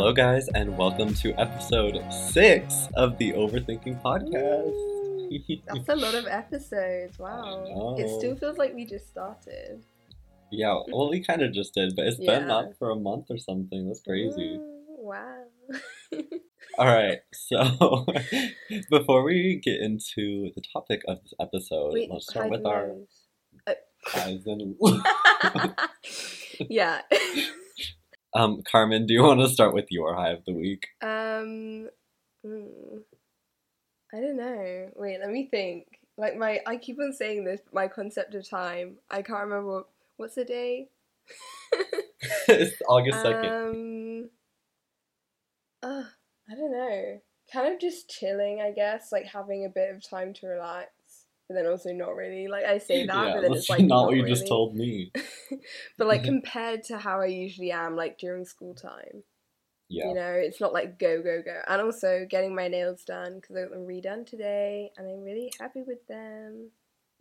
Hello, guys, and welcome to episode six of the Overthinking Podcast. That's a lot of episodes. Wow. It still feels like we just started. yeah, well, we kind of just did, but it's Yeah. been up for a month or something. That's crazy. Mm, wow. All right, so before we get into the topic of this episode, Wait, let's start with our nose. eyes and. yeah. Um, Carmen, do you want to start with your high of the week? Um. mm, I don't know. Wait, let me think. Like my, I keep on saying this, but my concept of time, I can't remember. What, what's the day? it's August second. Um, uh, I don't know. Kind of just chilling, I guess. Like having a bit of time to relax, but then also not really. Like I say that, yeah, but then it's like not what you really. just told me. but like compared to how I usually am, like during school time, Yeah. you know, it's not like go go go. And also getting my nails done because I got them redone today, and I'm really happy with them.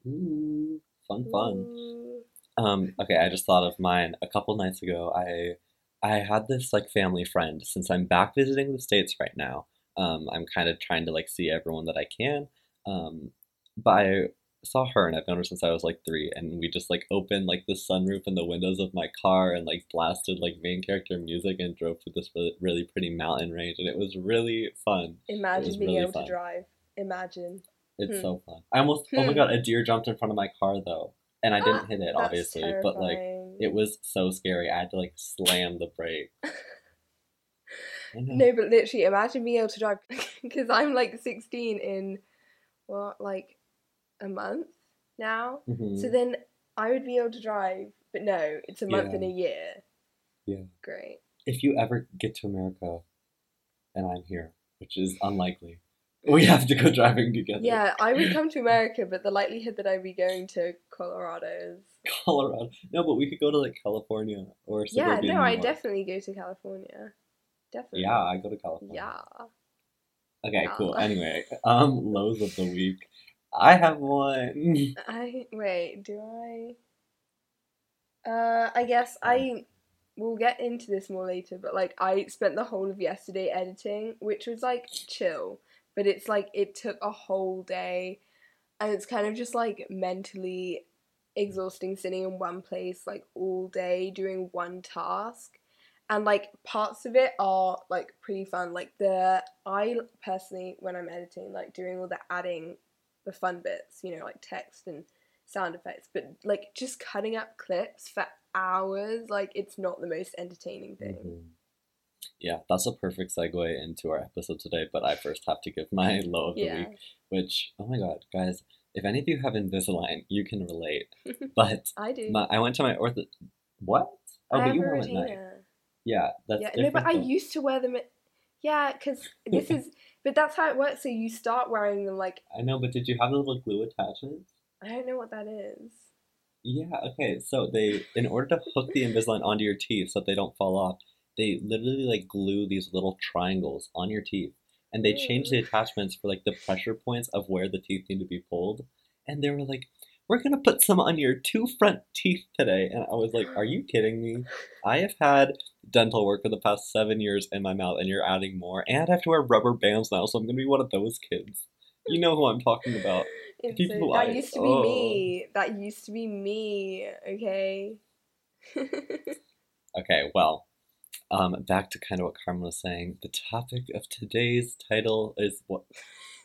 Ooh, fun, fun. Ooh. Um, okay, I just thought of mine. A couple nights ago, I I had this like family friend. Since I'm back visiting the states right now, um, I'm kind of trying to like see everyone that I can. Um, but I saw her and I've known her since I was like three, and we just like opened like the sunroof and the windows of my car and like blasted like main character music and drove through this really, really pretty mountain range, and it was really fun. Imagine being really able fun. to drive. Imagine. It's Hmm. so fun. I almost oh my Hmm. god, a deer jumped in front of my car though, and I didn't hit it obviously, but like. It was so scary. I had to like slam the brake. No, but literally, imagine being able to drive because I'm like 16 in what, like a month now. Mhm. So then I would be able to drive, but no, it's a month Yeah. in a year. Yeah. Great. if you ever get to America and I'm here, which is unlikely, we have to go driving together. Yeah, I would come to America, but the likelihood that I'd be going to Colorado is. Colorado. No, but we could go to like California or Yeah, no, I definitely go to California. Definitely. Yeah, I go to California. Yeah. Okay, Yeah. cool. Anyway, um, lows of the week. I have one. I wait. Do I? Uh, I guess I. We'll get into this more later, but like I spent the whole of yesterday editing, which was like chill, but it's like it took a whole day, and it's kind of just like mentally exhausting sitting in one place like all day doing one task. And like parts of it are like pretty fun. Like the I personally when I'm editing, like doing all the adding the fun bits, you know, like text and sound effects, but like just cutting up clips for hours, like it's not the most entertaining thing. Mhm. Yeah, that's a perfect segue into our episode today. But I first have to give my low of the Yeah. week, which oh my god, guys! If any of you have Invisalign, you can relate. But I do. my, I went to my ortho. What? Oh, I but you a wear at night. retainer. Yeah, that's Yeah, no, but I used to wear them at. Yeah, because this is. But that's how it works. So you start wearing them like I know, but did you have the little glue attachments? I don't know what that is. Yeah. Okay. So they, in order to hook the Invisalign onto your teeth so that they don't fall off, they literally like glue these little triangles on your teeth, and they change the attachments for like the pressure points of where the teeth need to be pulled. And they were like, "We're gonna put some on your two front teeth today," and I was like, "Are you kidding me? I have had dental work for the past seven years in my mouth, and you're adding more, and I have to wear rubber bands now, so I'm gonna be one of those kids." You know who I'm talking about. People so- that I- used to be oh. me. That used to be me. Okay. Okay, well, um, back to kind of what Carmen was saying. The topic of today's title is what?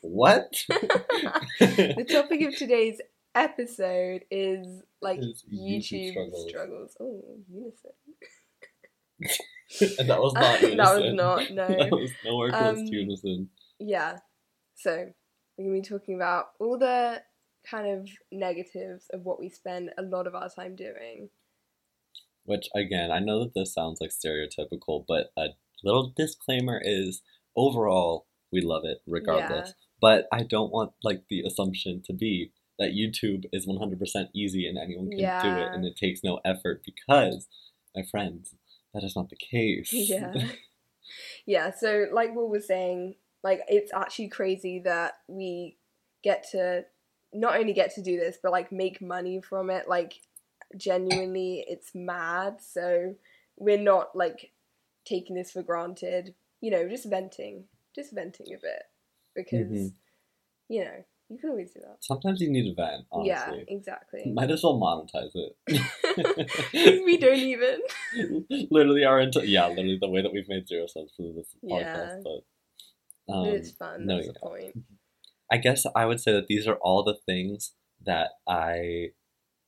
What? the topic of today's episode is like YouTube, YouTube struggles. struggles. Oh, unison. and that was not. that was not no. that was nowhere close Um, to unison. Yeah. So we're gonna be talking about all the kind of negatives of what we spend a lot of our time doing. Which again, I know that this sounds like stereotypical, but a little disclaimer is overall we love it regardless. But I don't want like the assumption to be that YouTube is 100% easy and anyone can do it and it takes no effort because, my friends, that is not the case. Yeah. yeah, so like Will was saying, like it's actually crazy that we get to not only get to do this, but like make money from it. Like genuinely it's mad. So we're not like taking this for granted. You know, just venting, just venting a bit because Mhm. you know you can always do that. Sometimes you need a vent, Yeah, exactly. Might as well monetize it. we don't even. it. literally our enti- yeah, literally the way that we've made zero sense for this Yeah. podcast. But um, it's fun. no, That's yeah. point. I guess I would say that these are all the things that I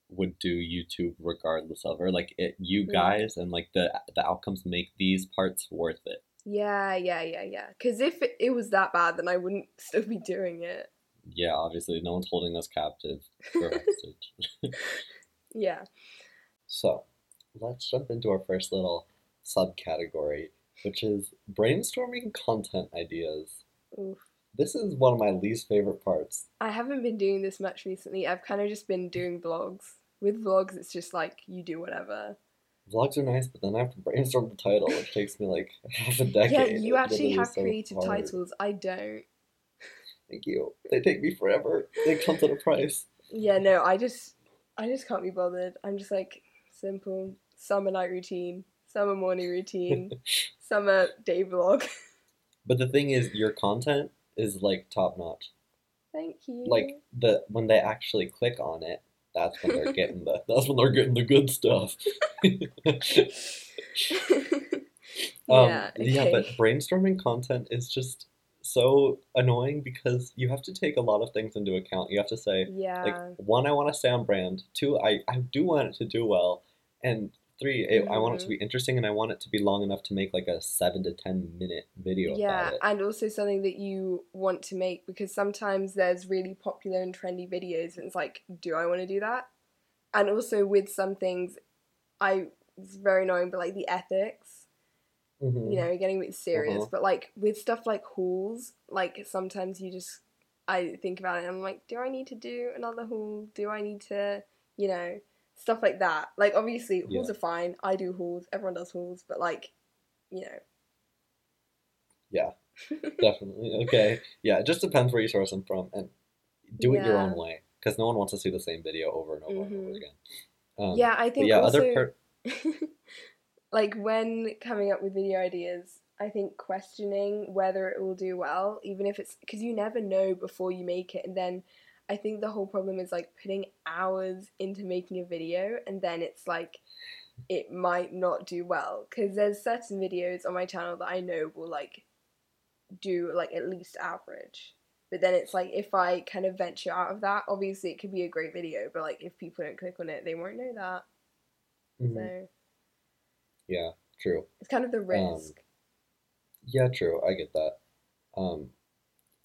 would do YouTube regardless of, or like it, you Mm. guys and like the the outcomes make these parts worth it. Yeah, yeah, yeah, yeah. Because if it, it was that bad, then I wouldn't still be doing it. Yeah, obviously, no one's holding us captive or hostage. Yeah. So, let's jump into our first little subcategory, which is brainstorming content ideas. Oof. This is one of my least favorite parts. I haven't been doing this much recently. I've kind of just been doing vlogs. With vlogs, it's just like you do whatever. Vlogs are nice, but then I have to brainstorm the title, which takes me like half a decade. Yeah, you actually have so creative titles. I don't. Thank you. They take me forever. They come at a price. Yeah, no, I just, I just can't be bothered. I'm just like simple summer night routine, summer morning routine, summer day vlog. But the thing is, your content is like top notch. Thank you. Like the when they actually click on it, that's when they're getting the that's when they're getting the good stuff. Um, yeah. yeah, but brainstorming content is just so annoying because you have to take a lot of things into account. You have to say, yeah. like, one, I want to stay on brand. Two, I, I do want it to do well. And three, it, I want it to Mhm. be interesting and I want it to be long enough to make like a seven to ten minute video yeah, about it. and also something that you want to make because sometimes there's really popular and trendy videos, and it's like, do I want to do that? And also with some things, I it's very annoying, but like the ethics, Mhm. you know, getting a bit serious. Uh-huh. But like with stuff like hauls, like sometimes you just, I think about it, and I'm like, do I need to do another haul? Do I need to, you know, stuff like that? Like obviously hauls are fine. I do hauls. Everyone does hauls, but like, you know. Yeah, definitely. Okay. Yeah, it just depends where you source them from and do it your own way because no one wants to see the same video over and over and over Mhm. again. Um, yeah, I think yeah, also other part. like when coming up with video ideas, I think questioning whether it will do well, even if it's because you never know before you make it, and then I think the whole problem is like putting hours into making a video, and then it's like it might not do well because there's certain videos on my channel that I know will like do like at least average. But then it's like if I kind of venture out of that, obviously it could be a great video, but like if people don't click on it, they won't know that. Mhm. So Yeah, true. it's kind of the Um, risk. Yeah, true. I get that. Um,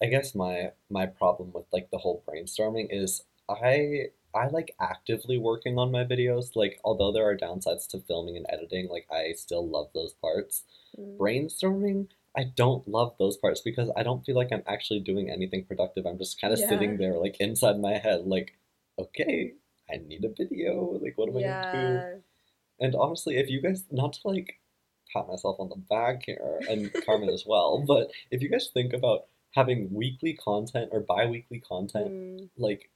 I guess my my problem with like the whole brainstorming is I I like actively working on my videos. Like although there are downsides to filming and editing, like I still love those parts. Mm. Brainstorming, I don't love those parts because I don't feel like I'm actually doing anything productive. I'm just kind of Yeah. sitting there like inside my head like, okay, I need a video. Like what am I gonna do? And honestly, if you guys, not to like pat myself on the back here, and Carmen as well, but if you guys think about having weekly content or bi weekly content, Mm. like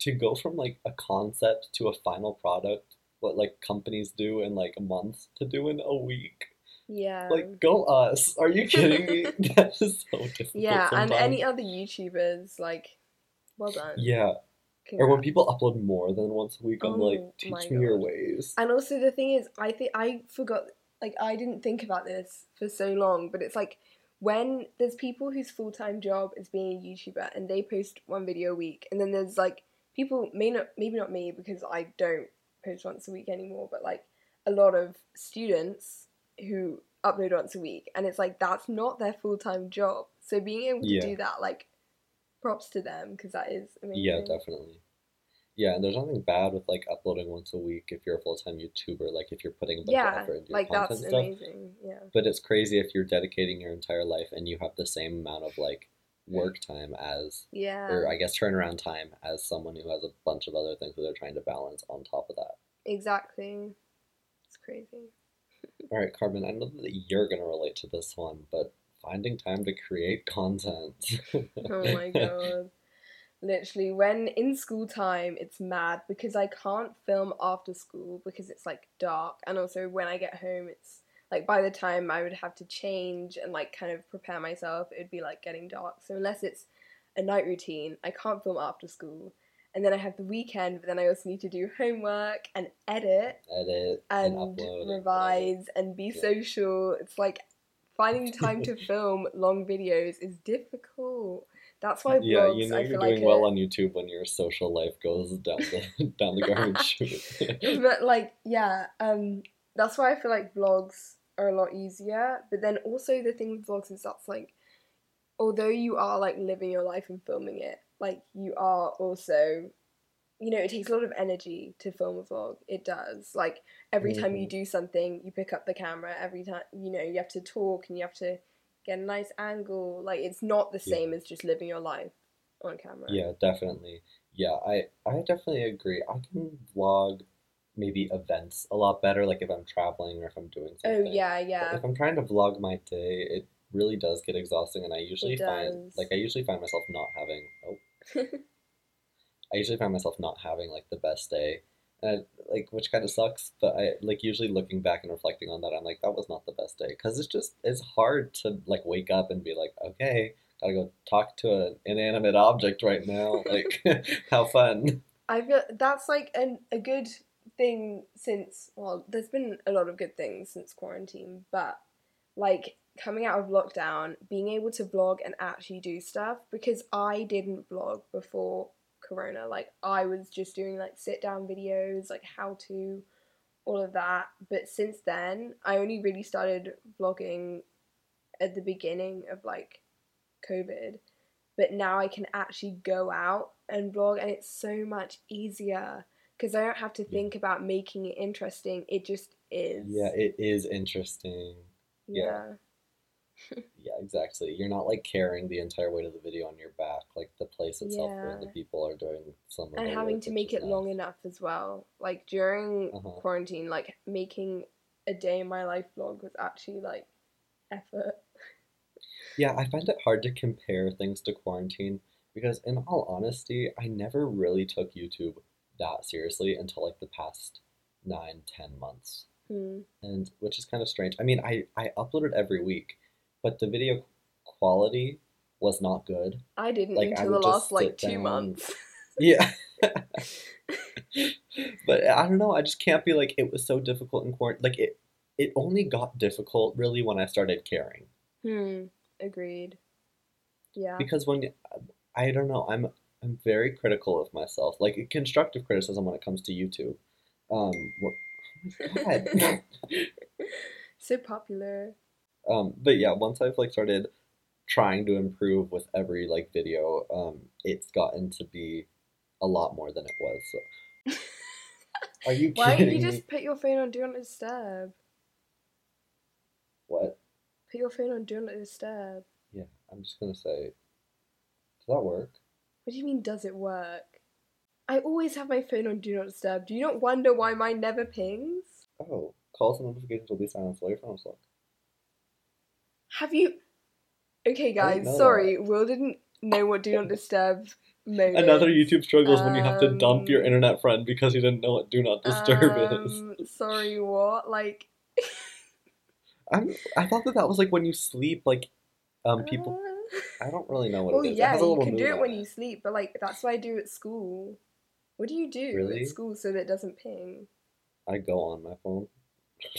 to go from like a concept to a final product, what like companies do in like months to do in a week, Yeah. like go us. Are you kidding me? that is so difficult. yeah, and any other YouTubers, like, well done. Yeah, or when people upload more than once a week, I'm oh like, Oh teach my me your God. ways. And also the thing is, I think I forgot, like, I didn't think about this for so long, but it's like when there's people whose full time job is being a YouTuber and they post one video a week, and then there's like people may not, maybe not me because I don't post once a week anymore, but like a lot of students who upload once a week, and it's like that's not their full time job. So being able to Yeah. do that, like, props to them because that is amazing. Yeah, definitely. Yeah, and there's nothing bad with like uploading once a week if you're a full time YouTuber, like if you're putting a bunch of Yeah, effort into your like content that's stuff. amazing. Yeah. But it's crazy if you're dedicating your entire life and you have the same amount of like work time as, Yeah. or I guess turnaround time as someone who has a bunch of other things that they're trying to balance on top of that. Exactly. It's crazy. All right, Carmen, I know that you're gonna relate to this one, but finding time to create content. Oh my god. Literally, when in school time, it's mad because I can't film after school because it's like dark, and also when I get home, it's like by the time I would have to change and like kind of prepare myself, it'd be like getting dark. So unless it's a night routine, I can't film after school. And then I have the weekend, but then I also need to do homework and edit Edit and, and upload and revise and be Yeah. social. It's like finding time to film long videos is difficult. That's why Yeah, you know I you're doing like well are- on YouTube when your social life goes down the down the garbage chute. but like yeah um that's why i feel like vlogs are a lot easier but then also the thing with vlogs is that's like although you are like living your life and filming it like you are also you know it takes a lot of energy to film a vlog it does like every time you Mhm. do something you pick up the camera every time you know you have to talk and you have to get a nice angle like it's not the Yeah. same as just living your life on camera Yeah, definitely. Yeah, I I definitely agree. I can vlog maybe events a lot better, like if I'm traveling or if I'm doing something. oh something. yeah But yeah if I'm trying to vlog my day, it really does get exhausting, and I usually find like I usually find myself not having oh I usually find myself not having like the best day, and like which kind of sucks. But I like usually looking back and reflecting on that, I'm like that was not the best day because it's just it's hard to like wake up and be like okay, gotta go talk to an inanimate object right now. Like how fun. I feel that's like an, a good thing since well, there's been a lot of good things since quarantine, but like coming out of lockdown, being able to vlog and actually do stuff because I didn't vlog before corona. Like I was just doing like sit down videos, like how to all of that. But since then, I only really started vlogging at the beginning of like COVID. But now I can actually go out and vlog, and it's so much easier because I don't have to Yeah. think about making it interesting. It just is. Yeah, it is interesting. yeah. yeah. Yeah, exactly. You're not like carrying the entire weight of the video on your back, like the place itself where the people are doing some and having to make it long enough as well. Like during Uh-huh. quarantine, like making a day in my life vlog was actually like effort. Yeah, I find it hard to compare things to quarantine because, in all honesty, I never really took YouTube that seriously until like the past nine, ten months, Hmm. and which is kind of strange. I mean, I I uploaded every week, but the video quality was not good. I didn't Like, I until the last like two down- months. Yeah. But I don't know, I just can't be like it was so difficult in quarantine. Like it it only got difficult really when I started caring. hmm. Agreed. Yeah. Because when I don't know, I'm I'm very critical of myself. Like constructive criticism when it comes to YouTube. Um wh- oh my God. so popular. Um but yeah, once I've like started trying to improve with every like video, um it's gotten to be a lot more than it was. So Are you kidding? Why don't you me? just put your phone on do not disturb? What? Put your phone on do not disturb. Yeah, I'm just gonna say, does that work? What do you mean, does it work? I always have my phone on do not disturb. Do you not wonder why mine never pings? Oh, calls and notifications will be silenced while your phone is locked. Have you. Okay, guys, know sorry. Will didn't know what do not disturb mode Another is. YouTube struggles when you have to dump your Um, internet friend because you didn't know what Do Not Disturb is. Um, Sorry, what? Like. I'm, I thought that that was like when you sleep, like, um, people. uh, I don't really know what Oh it is. it yeah, has a you little can do moon it on when you sleep, but like that's what I do at school. What do you do Really? at school so that it doesn't ping? I go on my phone.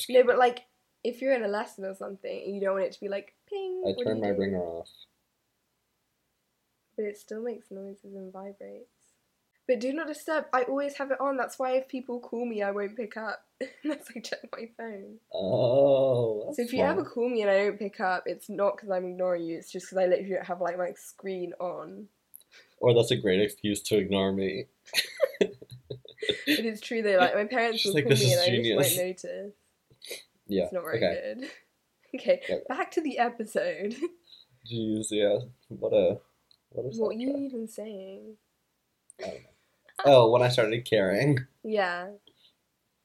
No, but like if you're in a lesson or something and you don't want it to be like ping, I turn my ringer off. But it still makes noises and vibrates. But do not disturb. I always have it on. That's why if people call me, I won't pick up unless I check my phone. Oh, that's so if you ever call me and I don't pick up, it's not because I'm ignoring you. It's just because I literally don't have like my screen on. Or that's a great excuse to ignore me. It is true though. Like my parents She's will like, call "This me and I just won't notice. Yeah. It's not very okay. good. Okay, Yeah. back to the episode. Jeez, yeah. What a what a what you even saying? Oh, when I started caring. Yeah.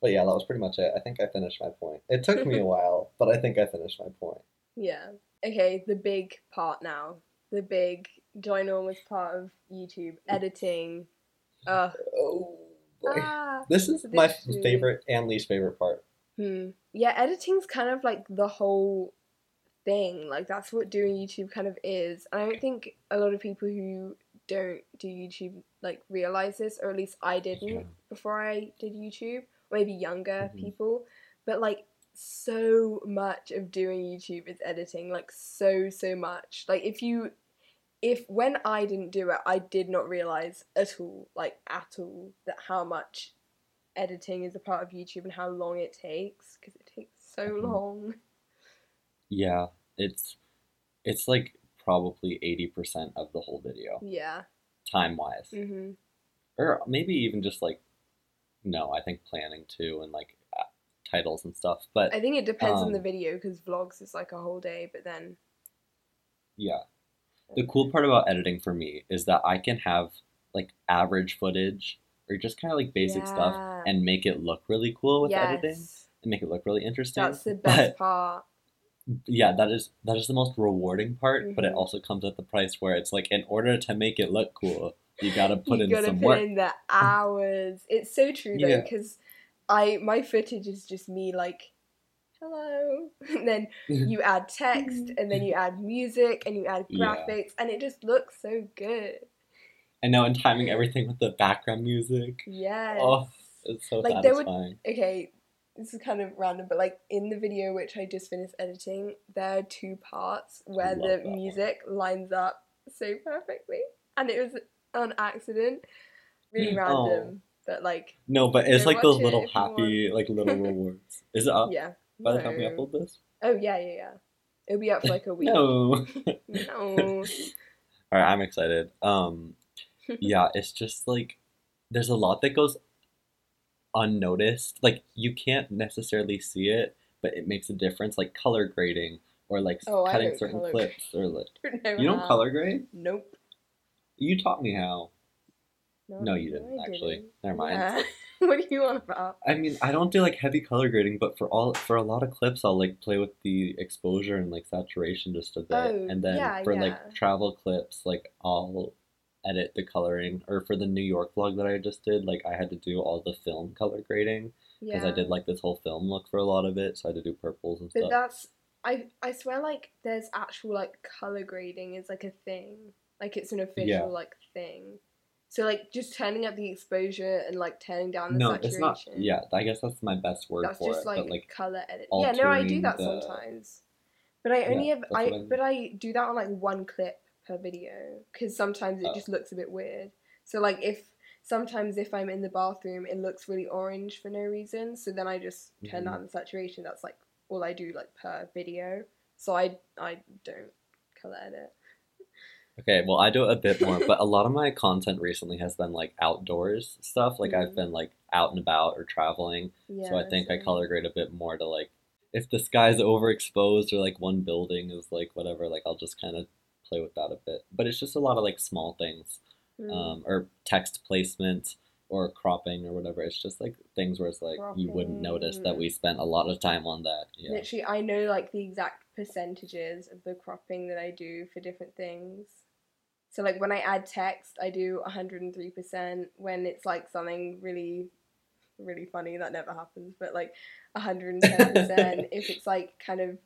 But yeah, that was pretty much it. I think I finished my point. It took me a while, but I think I finished my point. Yeah. Okay, the big part now. The big ginormous part of YouTube. Editing. Oh boy. Ah. This is this my is- favorite and least favorite part. Hmm. Yeah, editing's kind of like the whole thing. Like that's what doing YouTube kind of is. And I don't think a lot of people who don't do YouTube like realize this, or at least I didn't Yeah. before I did YouTube, maybe younger Mhm. people. But like so much of doing YouTube is editing, like so so much. Like if you if when I didn't do it, I did not realize at all, like at all, that how much editing is a part of YouTube and how long it takes because it takes so Mhm. long. Yeah, it's it's like probably 80% of the whole video, Yeah. time wise. Mhm. Or maybe even just like, no, I think planning too and like uh, titles and stuff. But I think it depends on the Um, video because vlogs is like a whole day, but then yeah. The cool part about editing for me is that I can have like average footage or just kind of like basic stuff Yeah. and make it look really cool with editing and make it look really interesting. that's the best But part. yeah, that is that is the most rewarding part, but it Mhm. also comes at the price where it's like in order to make it look cool, you gotta put in the world. you in gotta some put work. in the hours. It's so true though, Yeah. because I my footage is just me like, hello, and then you add text, and then you add music, and you add Yeah. graphics, and it just looks so good. and now I know, and timing everything with the background music. Yes. Oh, It's so Like, there would- okay, this is kind of random, but like in the video which I just finished editing, there are two parts where the that one. music lines up so perfectly, and it was on accident, really Oh. random, but like No, but it's like those it little happy, like little rewards. Is it up yeah. by the time we upload this? Oh yeah, yeah, yeah. It'll be up for like a week. No. No. All right, I'm excited. Um, yeah, it's just like there's a lot that goes unnoticed. Like you can't necessarily see it, but it makes a difference. Like color grading or like Oh, cutting certain clips or like you don't how. color grade. Nope. You taught me how. No, you didn't I actually. didn't. Never mind. Yeah. what do you want about? I mean, I don't do like heavy color grading, but for all for a lot of clips, I'll like play with the exposure and like saturation just a bit, Oh, and then yeah, for yeah. like travel clips, like I'll edit the coloring. Or for the New York vlog that I just did, like I had to do all the film color grading because Yeah. I did like this whole film look for a lot of it, so I had to do purples and But stuff. But that's I I swear like there's actual like color grading is like a thing. Like it's an official Yeah. like thing. So like just turning up the exposure and like turning down the No, saturation. it's not. Yeah, I guess that's my best word That's for just it. like, but like, color edit. Yeah, no, I do that the- sometimes. But I only Yeah, have I I mean. but I do that on like one clip per video because sometimes it Oh. just looks a bit weird. So like if sometimes if I'm in the bathroom, it looks really orange for no reason. So then I just turn Mhm. down the saturation. That's like all I do like per video. So I I don't color edit. Okay, well, I do it a bit more, but a lot of my content recently has been like outdoors stuff. Like I've Mm. been like out and about or traveling, Yeah. so I think I color grade a bit more to like if the sky's overexposed or like one building is like whatever, like I'll just kind of play with that a bit. But it's just a lot of like small things, Mm. um, or text placement or cropping or whatever. It's just like things where it's like you wouldn't notice that we spent a lot of time on that. Yeah. Literally, I know like the exact percentages of the cropping that I do for different things. So like when I add text, I do 103%. When it's like something really, really funny, that never happens, but like 110%. if it's like kind of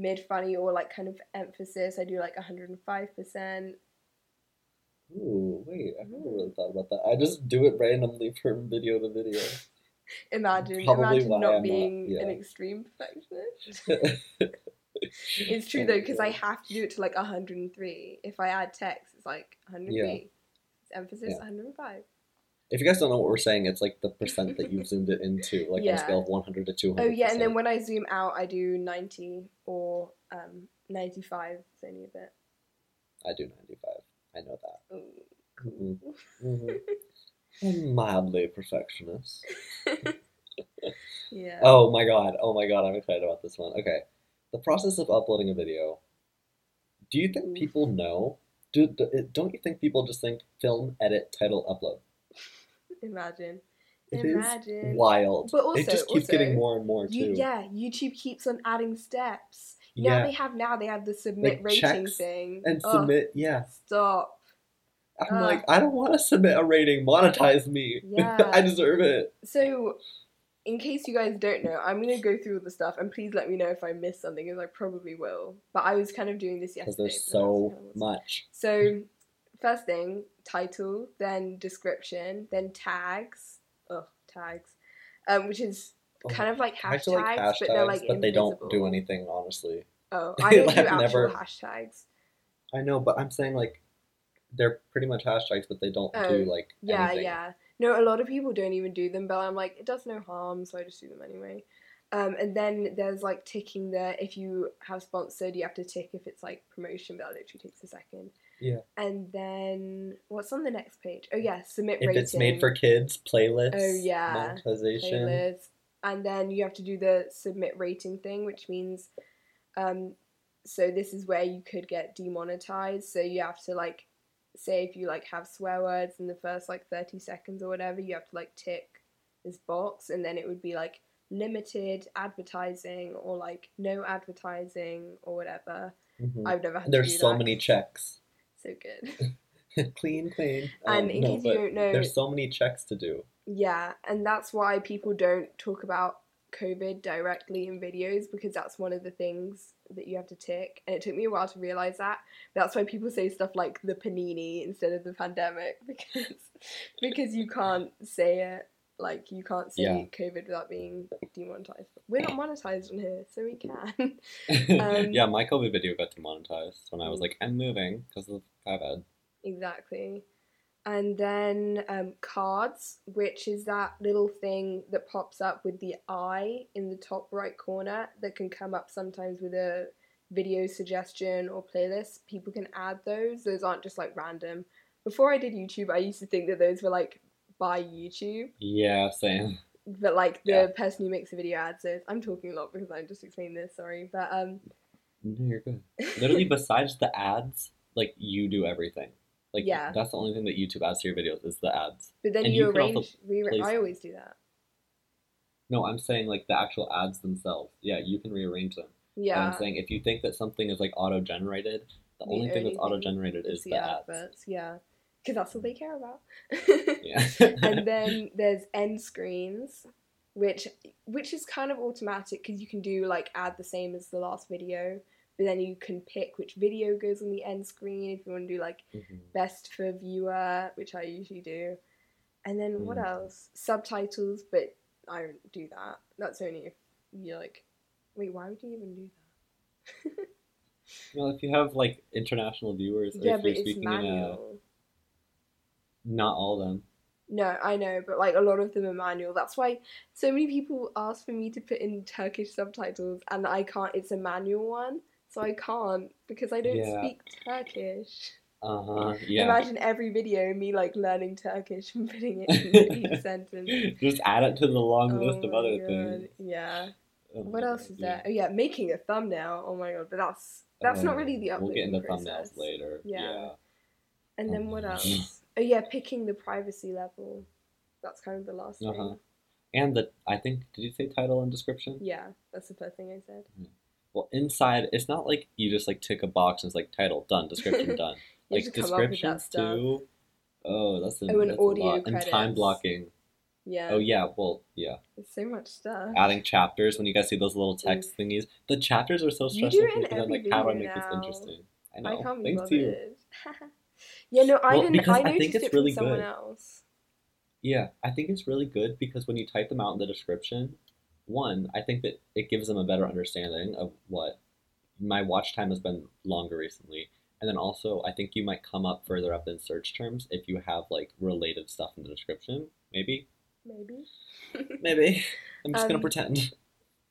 mid funny or like kind of emphasis, I do like 105%. Ooh, wait, I never mm. really thought about that. I just do it randomly from video to video. Imagine, Probably imagine not I'm not- being an extreme perfectionist. It's true oh though, because I have to do it to like 103. If I add text, it's like 103. Yeah. It's emphasis Yeah. 105. If you guys don't know what we're saying, it's like the percent that you've zoomed it into, like on a scale of 100 to 200. Oh yeah, and then when I zoom out, I do 90 or um 95. It's only a bit. I do 95. I know that. Ooh, cool. Mhm. I'm mildly perfectionist. yeah. Oh my god, oh my god, I'm excited about this one. Okay. The process of uploading a video. Do you think people know? Do, do, don't you think people just think film, edit, title, upload? Imagine. It is Imagine. wild. But also- it just keeps also, getting more and more too. You, yeah, YouTube keeps on adding steps. How Yeah. they have now? They have the submit Like rating thing. and Ugh, submit, yeah. Stop. I'm like, I don't want to submit a rating. Monetize me. Yeah. I deserve it. So, in case you guys don't know, I'm gonna go through all the stuff, and please let me know if I missed something, because I probably will. But I was kind of doing this Because yesterday. there's but so kind of much. So, first thing, title, then description, then tags. Oh, tags. Um, which is kind of like hashtags, like hashtags, but they're like but they don't do anything, honestly. Oh, I don't do actual never- hashtags. I know, but I'm saying like they're pretty much hashtags, but they don't Oh, do like Yeah, anything. yeah. No, a lot of people don't even do them, but I'm like, it does no harm, so I just do them anyway. Um, and then there's like ticking there. If you have sponsored, you have to tick if it's like promotion, but that literally takes a second. Yeah. And then what's on the next page? Oh yeah, submit If rating. it's made for kids, playlists, Oh, yeah. monetization. playlist. And then you have to do the submit rating thing, which means, um, so this is where you could get demonetized. So you have to like, say if you like have swear words in the first like thirty seconds or whatever, you have to like tick this box, and then it would be like limited advertising or like no advertising or whatever. Mhm. I've never had. There's to do so that. many checks. So good. clean, clean. and Um, in no, case you don't know, there's so many checks to do. Yeah, and that's why people don't talk about COVID directly in videos because that's one of the things that you have to tick. And it took me a while to realize that. That's why people say stuff like the panini instead of the pandemic because because you can't say it like you can't say Yeah. COVID without being demonetized. We're not monetized on here, so we can. Um, yeah, my COVID video got demonetized when I was like, I'm moving because of iPad. Exactly. And then um, cards, which is that little thing that pops up with the eye in the top right corner that can come up sometimes with a video suggestion or playlist. People can add those. Those aren't just like random. Before I did YouTube, I used to think that those were like by YouTube, Yeah, same. but like the Yeah. person who makes the video adds those. I'm talking a lot because I'm just explaining this, sorry. But um, No, you're good. Literally, besides the ads, like you do everything. Like Yeah. that's the only thing that YouTube adds to your videos is the ads. but then And you, you arrange. Re- I always do that. No, I'm saying like the actual ads themselves. Yeah, you can rearrange them. And Yeah. I'm saying if you think that something is like auto generated, the, The only thing that's auto generated is the ads. adverts, yeah, because that's what they care about. Yeah. and then there's end screens, which which is kind of automatic because you can do like add the same as the last video, but then you can pick which video goes on the end screen if you want to do like Mhm. best for viewer, which I usually do. And then what Mm. else? Subtitles, but I don't do that. That's only if you're like, wait, why would you even do that? Well, if you have like international viewers, yeah, if but it's speaking in a, manual. Not all of them. No, I know, but like a lot of them are manual. That's why so many people ask for me to put in Turkish subtitles, and I can't. It's a manual one, so I can't because I don't Yeah. speak Turkish. Uh huh. Yeah. Imagine every video me like learning Turkish and putting it in each sentence. Just add it to the long Oh list of other God, things. Yeah. Oh What else God, is there? Oh yeah, making a thumbnail. Oh my god, but that's that's not really the Uh, uploading We'll get into process. thumbnails later. Yeah. Yeah. And then what Mhm. else? Oh yeah, picking the privacy level. That's kind of the last Uh-huh. thing. And the I think did you say title and description? Yeah, that's the first thing I said. Well, inside it's not like you just like tick a box and it's like title done, description done. You like have to come up with that too. Oh, that's, a, Oh, and that's audio. And time blocking. Yeah. Oh yeah, well yeah. There's so much stuff. Adding chapters when you guys see those little text thingies. The chapters are so You stressful do it for in because I'm like, how do I make this now. interesting? I I know. can't be Thanks you. bothered. yeah, no, I Well, didn't. I I think noticed it's it from really someone good. else. Yeah, I think it's really good because when you type them out in the description, one, I think that it gives them a better understanding of what my watch time has been longer recently. And then also, I think you might come up further up in search terms if you have like related stuff in the description. Maybe. Maybe. Maybe. I'm just gonna Um, pretend.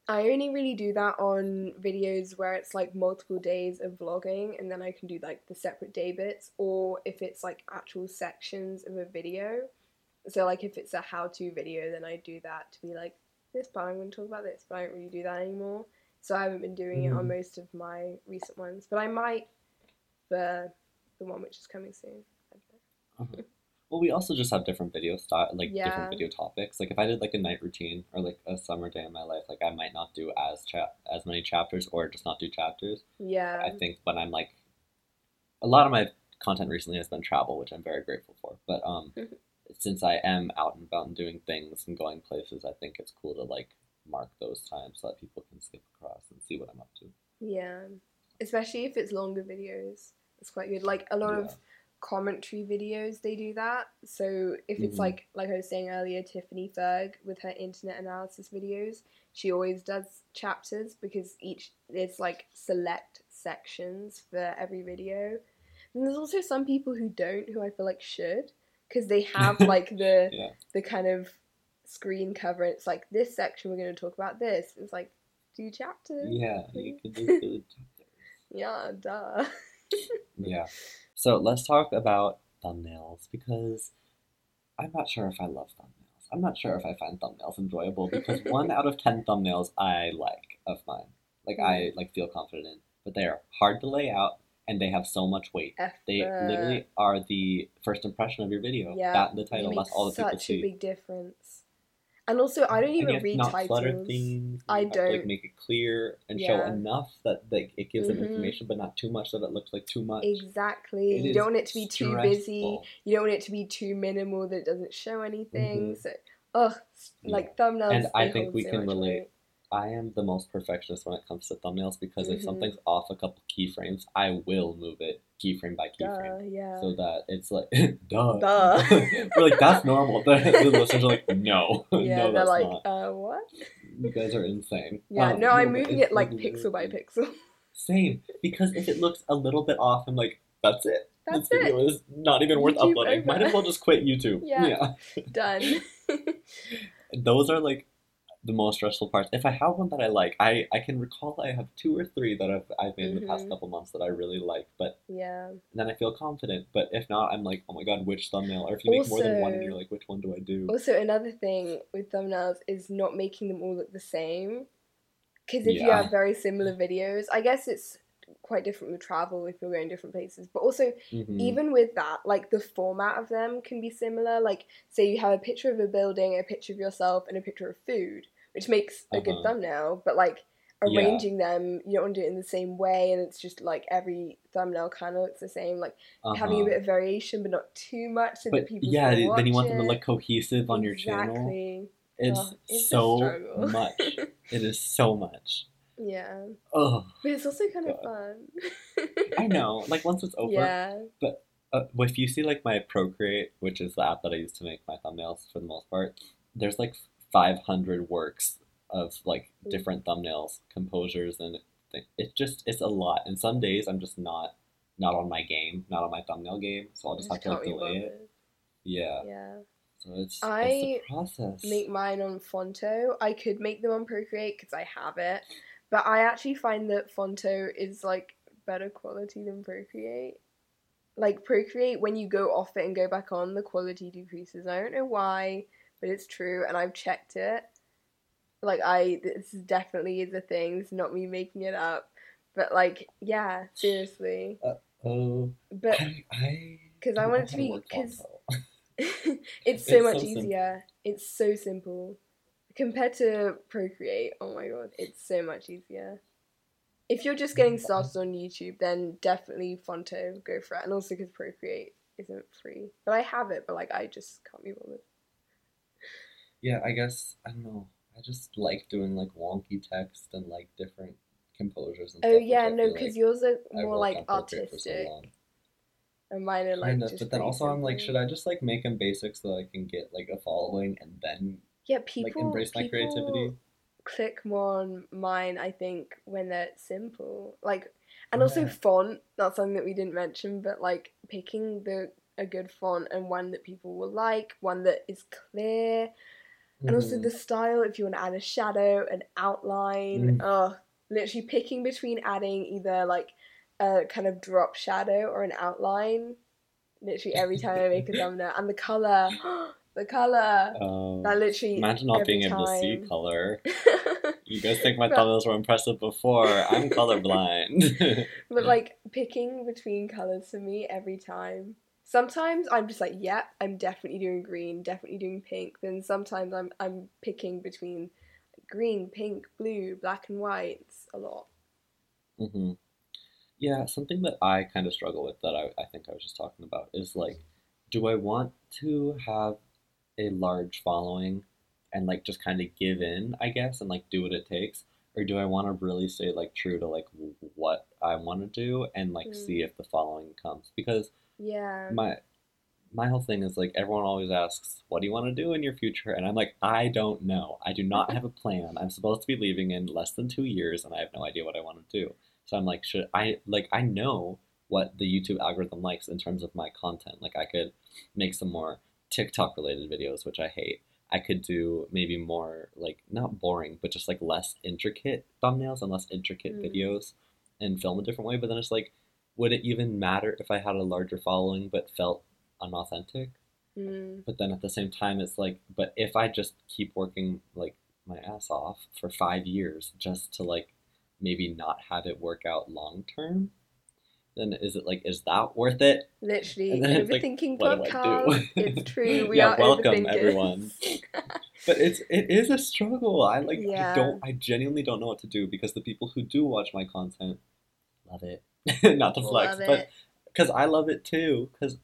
I only really do that on videos where it's like multiple days of vlogging and then I can do like the separate day bits or if it's like actual sections of a video. So like if it's a how to video then I do that to be like this part I'm going to talk about this but I don't really do that anymore. So I haven't been doing it on Mhm. most of my recent ones but I might for the one which is coming soon. I don't know. Well, we also just have different video style, like Yeah. different video topics. Like if I did like a night routine or like a summer day in my life, like I might not do as cha- as many chapters or just not do chapters. Yeah. I think when I'm like, a lot of my content recently has been travel, which I'm very grateful for. But um, Mhm. since I am out and about and doing things and going places, I think it's cool to like mark those times so that people can skip across and see what I'm up to. Yeah, especially if it's longer videos, it's quite good. Like a lot Yeah. of commentary videos, they do that. So if it's Mhm. like like I was saying earlier, Tiffany Ferg with her internet analysis videos, she always does chapters because each there's like select sections for every video. And there's also some people who don't, who I feel like should, because they have like the Yeah. the kind of screen cover. It's like this section we're going to talk about this. It's like do chapters. Yeah, you can do chapters. Yeah, duh. Yeah. So let's talk about thumbnails because I'm not sure if I love thumbnails. I'm not sure if I find thumbnails enjoyable because one out of ten thumbnails I like of mine. Like I mm. like feel confident in. But they are hard to lay out and they have so much weight. They literally are the first impression of your video. Yeah, That and the title, that's all the people see. such a big difference. And also, I don't even read not titles. things. I to, like don't. make it clear and show enough that like it gives them Mhm. information, but not too much that it looks like too much. Exactly. It you don't want it to be too busy. You don't want it to be too minimal that it doesn't show anything. Mhm. So, ugh, Yeah. like thumbnails. And I think we so can relate. I am the most perfectionist when it comes to thumbnails because if Mhm. something's off a couple keyframes, I will move it keyframe by Duh, keyframe. yeah. So that it's like, duh. Duh. We're like, that's normal. The, the listeners are like, no. yeah, no, they're like, uh, what? You guys are insane. Yeah, Um, no, I'm moving it like pixel by pixel. Same. Because if it looks a little bit off, I'm like, that's it. That's this video is not even worth YouTube uploading. Might as well just quit YouTube. Yeah. Done. Those are like the most stressful parts. If I have one that I like, I, I can recall I have two or three that I've, I've made in the past Mhm. couple months that I really like, but yeah. then I feel confident. But if not, I'm like, oh my god, which thumbnail? Or if you make more than one and you're like, which one do I do? Also, another thing with thumbnails is not making them all look the same. Because if you have very similar videos, I guess it's quite different with travel if you're going different places. But also, Mhm. even with that, like the format of them can be similar. Like, say you have a picture of a building, a picture of yourself, and a picture of food, which makes a good Uh-huh. thumbnail. But like Yeah. arranging them, you don't want to do it in the same way, and it's just like every thumbnail kind of looks the same. Like having a Uh-huh. bit of variation, but not too much, so that But people yeah, then you want watch them to look cohesive on your channel. Exactly. It's, Oh, it's so much. It is so much. Yeah, Oh. but it's also kind of fun. I know. Like once it's over, Yeah. uh, if you see like my Procreate, which is the app that I use to make my thumbnails for the most part, there's like 500 works of like Mm. different thumbnails, composures, and th- it just it's a lot. And some days I'm just not not on my game, not on my thumbnail game, so I'll just have to like delay it. bothered. Yeah, Yeah. so it's I it's the process. Make mine on Phonto. I could make them on Procreate because I have it, but I actually find that Phonto is like better quality than Procreate. Like Procreate, when you go off it and go back on, the quality decreases. I don't know why, but it's true, and I've checked it. Like I, this definitely is a thing. It's not me making it up. But like, yeah, seriously. oh, But I, because I don't want it to be- work 'cause- Phonto. it's so It's much so easier. It's so simple. Compared to Procreate, oh my god, it's so much easier. If you're just getting started on YouTube, then definitely Phonto, go for it. And also because Procreate isn't free. But I have it, but like I just can't be bothered. Yeah, I guess I don't know. I just like doing like wonky text and like different composures and Oh stuff. which yeah, no, because like yours are more like on Procreate for so artistic, and mine are like Kind of, just but then also I'm like, should I just like make them basic so that I can get like a following and then Yeah, people embrace my creativity? Click more on mine, I think, when they're simple. Like, and also font. That's something that we didn't mention, but like picking the a good font and one that people will like, one that is clear, and also Mhm. the style. If you want to add a shadow, an outline, Mm. uh, literally picking between adding either like a kind of drop shadow or an outline. Literally every time I make a thumbnail, and the color, the color. Um, That literally imagine not being able to see color. You guys think my But- thumbnails were impressive before? I'm colorblind. but like picking between colors for me every time. Sometimes I'm just like, yep, I'm definitely doing green, definitely doing pink. Then sometimes I'm I'm picking between green, pink, blue, black and white. A lot. hmm Yeah, something that I kind of struggle with that I, I think I was just talking about is like do I want to have a large following and like just kind of give in, I guess, and like do what it takes? Or do I want to really stay like true to like what I want to do and like Mm. see if the following comes? Because Yeah. my my whole thing is like everyone always asks, "What do you want to do in your future?" And I'm like, I don't know. I do not have a plan. I'm supposed to be leaving in less than two years, and I have no idea what I want to do. So I'm like, should I like I know what the YouTube algorithm likes in terms of my content. Like I could make some more TikTok related videos, which I hate. I could do maybe more like not boring, but just like less intricate thumbnails and less intricate Mm. videos and film a different way. But then it's like, would it even matter if I had a larger following but felt unauthentic? Mm. But then at the same time, it's like, but if I just keep working like my ass off for five years just to like maybe not have it work out long term, then is it like, is that worth it? Literally, And then it's like, overthinking what do I do? podcast. It's true. We Yeah, are welcome, everyone. But it's it is a struggle. I like Yeah. I don't I genuinely don't know what to do because the people who do watch my content love it. Not to flex, Love but because I love it too. Because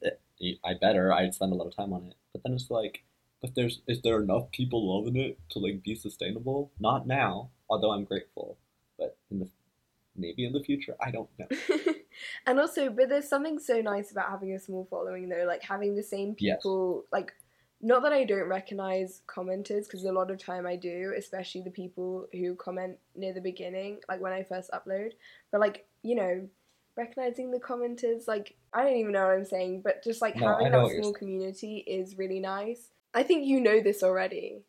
I better I spend a lot of time on it. But then it's like, but there's is there enough people loving it to like be sustainable? Not now, although I'm grateful. But in the maybe in the future, I don't know. and also, but there's something so nice about having a small following, though. Like having the same Yes. people. Like, not that I don't recognize commenters, because a lot of time I do, especially the people who comment near the beginning, like when I first upload. But like, you know, recognizing the commenters, like I don't even know what I'm saying, but just like No, having that small community is really nice. I think you know this already.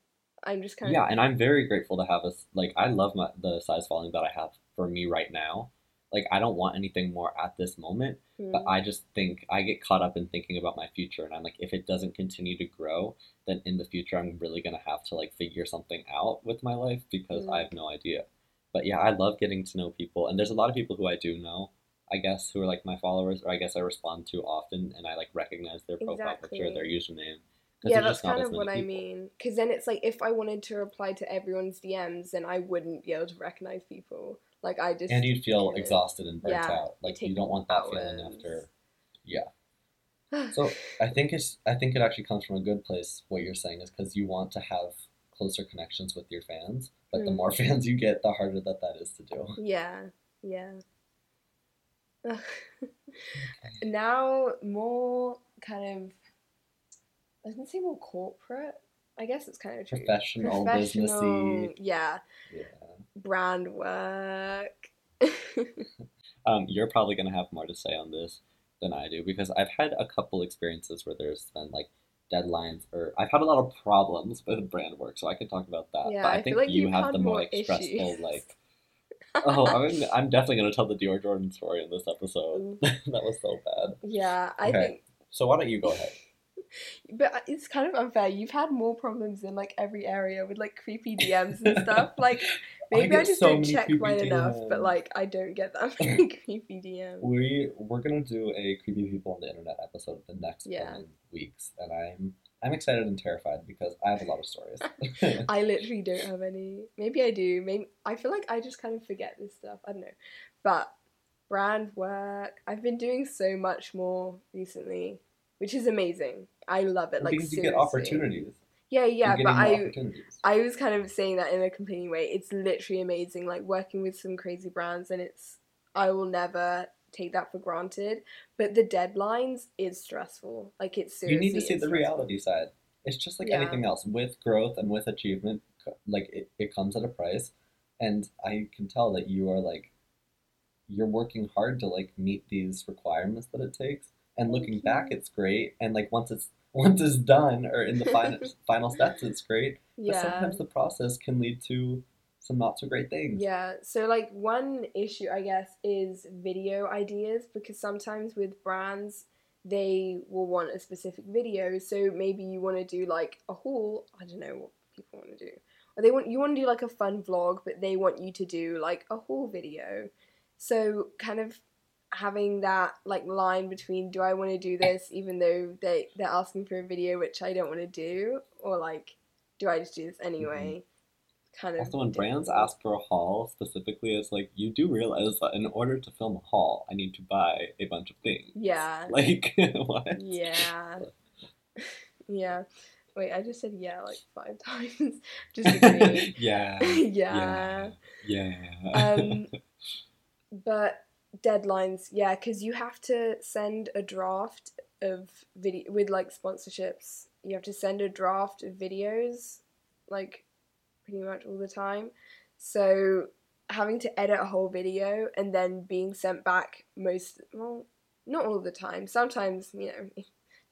I'm just kind Yeah, of yeah, and I'm very grateful to have a like I love my the size following that I have for me right now. Like I don't want anything more at this moment, but Hmm. I just think I get caught up in thinking about my future and I'm like if it doesn't continue to grow, then in the future I'm really to have to like figure something out with my life because Mm. I have no idea. But yeah, I love getting to know people and there's a lot of people who I do know, I guess who are like my followers or I guess I respond to often and I like recognize their profile picture, their username. Yeah, that's kind of what I mean. Because then it's like if I wanted to reply to everyone's DMs, then I wouldn't be able to recognize people. Like I just and you'd feel couldn't. exhausted and burnt Yeah, out. Like you don't want that feeling after. Yeah. So I think it's I think it actually comes from a good place. What you're saying is because you want to have closer connections with your fans, but the Mm. more fans you get, the harder that that is to do. yeah, yeah. Now more kind of I gonna say more corporate. I guess it's kind of true. Professional, Professional, businessy. yeah, Yeah. brand work. Um, you're probably gonna have more to say on this than I do because I've had a couple experiences where there's been like deadlines or I've had a lot of problems with brand work, so I could talk about that. Yeah, but I, I think like you you've the more issues. like. Oh, I'm, I'm definitely gonna tell the Dior Jordan story in this episode. Mm. that was so bad. yeah, I Okay. think So why don't you go ahead? But uh, it's kind of unfair. You've had more problems in like every area with like creepy DMs and stuff. Like maybe I, get just so don't check mine enough, but like I don't get that many creepy DMs. We we're gonna do a creepy people on the internet episode the next Yeah. weeks, and I'm I'm excited and terrified because I have a lot of stories. I literally don't have any. Maybe I do. Maybe I feel like I just kind of forget this stuff. I don't know. But brand work, I've been doing so much more recently, which is amazing. I love it. Like because you get opportunities. Yeah, yeah, but I. I was kind of saying that in a complaining way. It's literally amazing, like working with some crazy brands, and it's I will never take that for granted. But the deadlines is stressful. Like it's You need to see the reality side. It's just like Yeah. anything else. With growth and with achievement, like it, it comes at a price. And I can tell that you are like you're working hard to like meet these requirements that it takes. And looking back, it's great. And like once it's once it's done or in the final final steps, it's great. But Yeah. sometimes the process can lead to some not so great things. Yeah, so like one issue I guess is video ideas because sometimes with brands they will want a specific video. So maybe you want to do like a haul. I don't know what people want to do. Or they want you want to do like a fun vlog, but they want you to do like a haul video. So kind of having that like line between do I want to do this even though they they're asking for a video which I don't want to do or like do I just do this mm-hmm. anyway? Kind of Also, when brands ask for a haul specifically, it's like you do realize that in order to film a haul, I need to buy a bunch of things. Yeah. Like what? Yeah. Yeah. Wait, I just said yeah like five times. just agree. yeah. yeah. Yeah. Um, but deadlines, yeah, because you have to send a draft of video with like sponsorships. You have to send a draft of videos, like pretty much all the time. So having to edit a whole video and then being sent back most well, not all the time. Sometimes you know,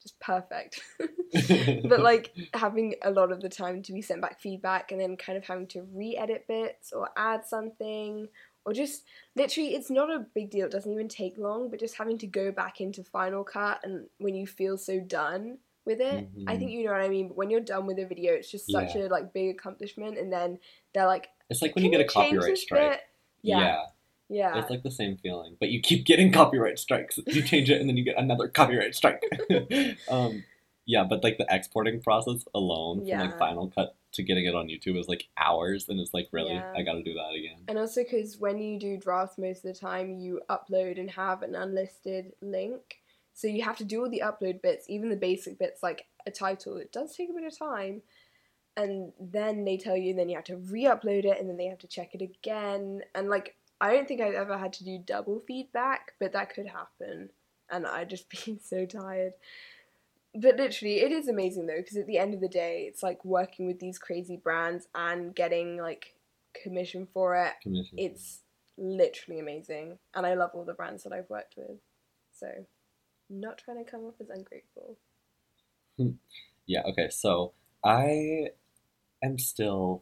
just perfect. but like having a lot of the time to be sent back feedback and then kind of having to re-edit bits or add something or just literally it's not a big deal it doesn't even take long but just having to go back into final cut and when you feel so done with it i think Mhm. you know what i mean but when you're done with a video it's just such Yeah. a like big accomplishment and then they're like It's like when you get a copyright strike. bit?" yeah yeah, It's like the same feeling, but you keep getting copyright strikes. You change it and then you get another copyright strike. um, yeah, but like the exporting process alone from Yeah. like Final Cut to getting it on YouTube is like hours, and it's like really, Yeah. I got to do that again. and also because when you do drafts most of the time you upload and have an unlisted link so you have to do all the upload bits even the basic bits like a title. It does take a bit of time. And then they tell you and then you have to re-upload it and then they have to check it again. And like i don't think i've ever had to do double feedback but that could happen. And i'd just be so tired. But literally it is amazing though because at the end of the day it's like working with these crazy brands and getting like commission for it. Commission. it's literally amazing. And i love all the brands that i've worked with. So not trying to come off as ungrateful Yeah, okay, so I am still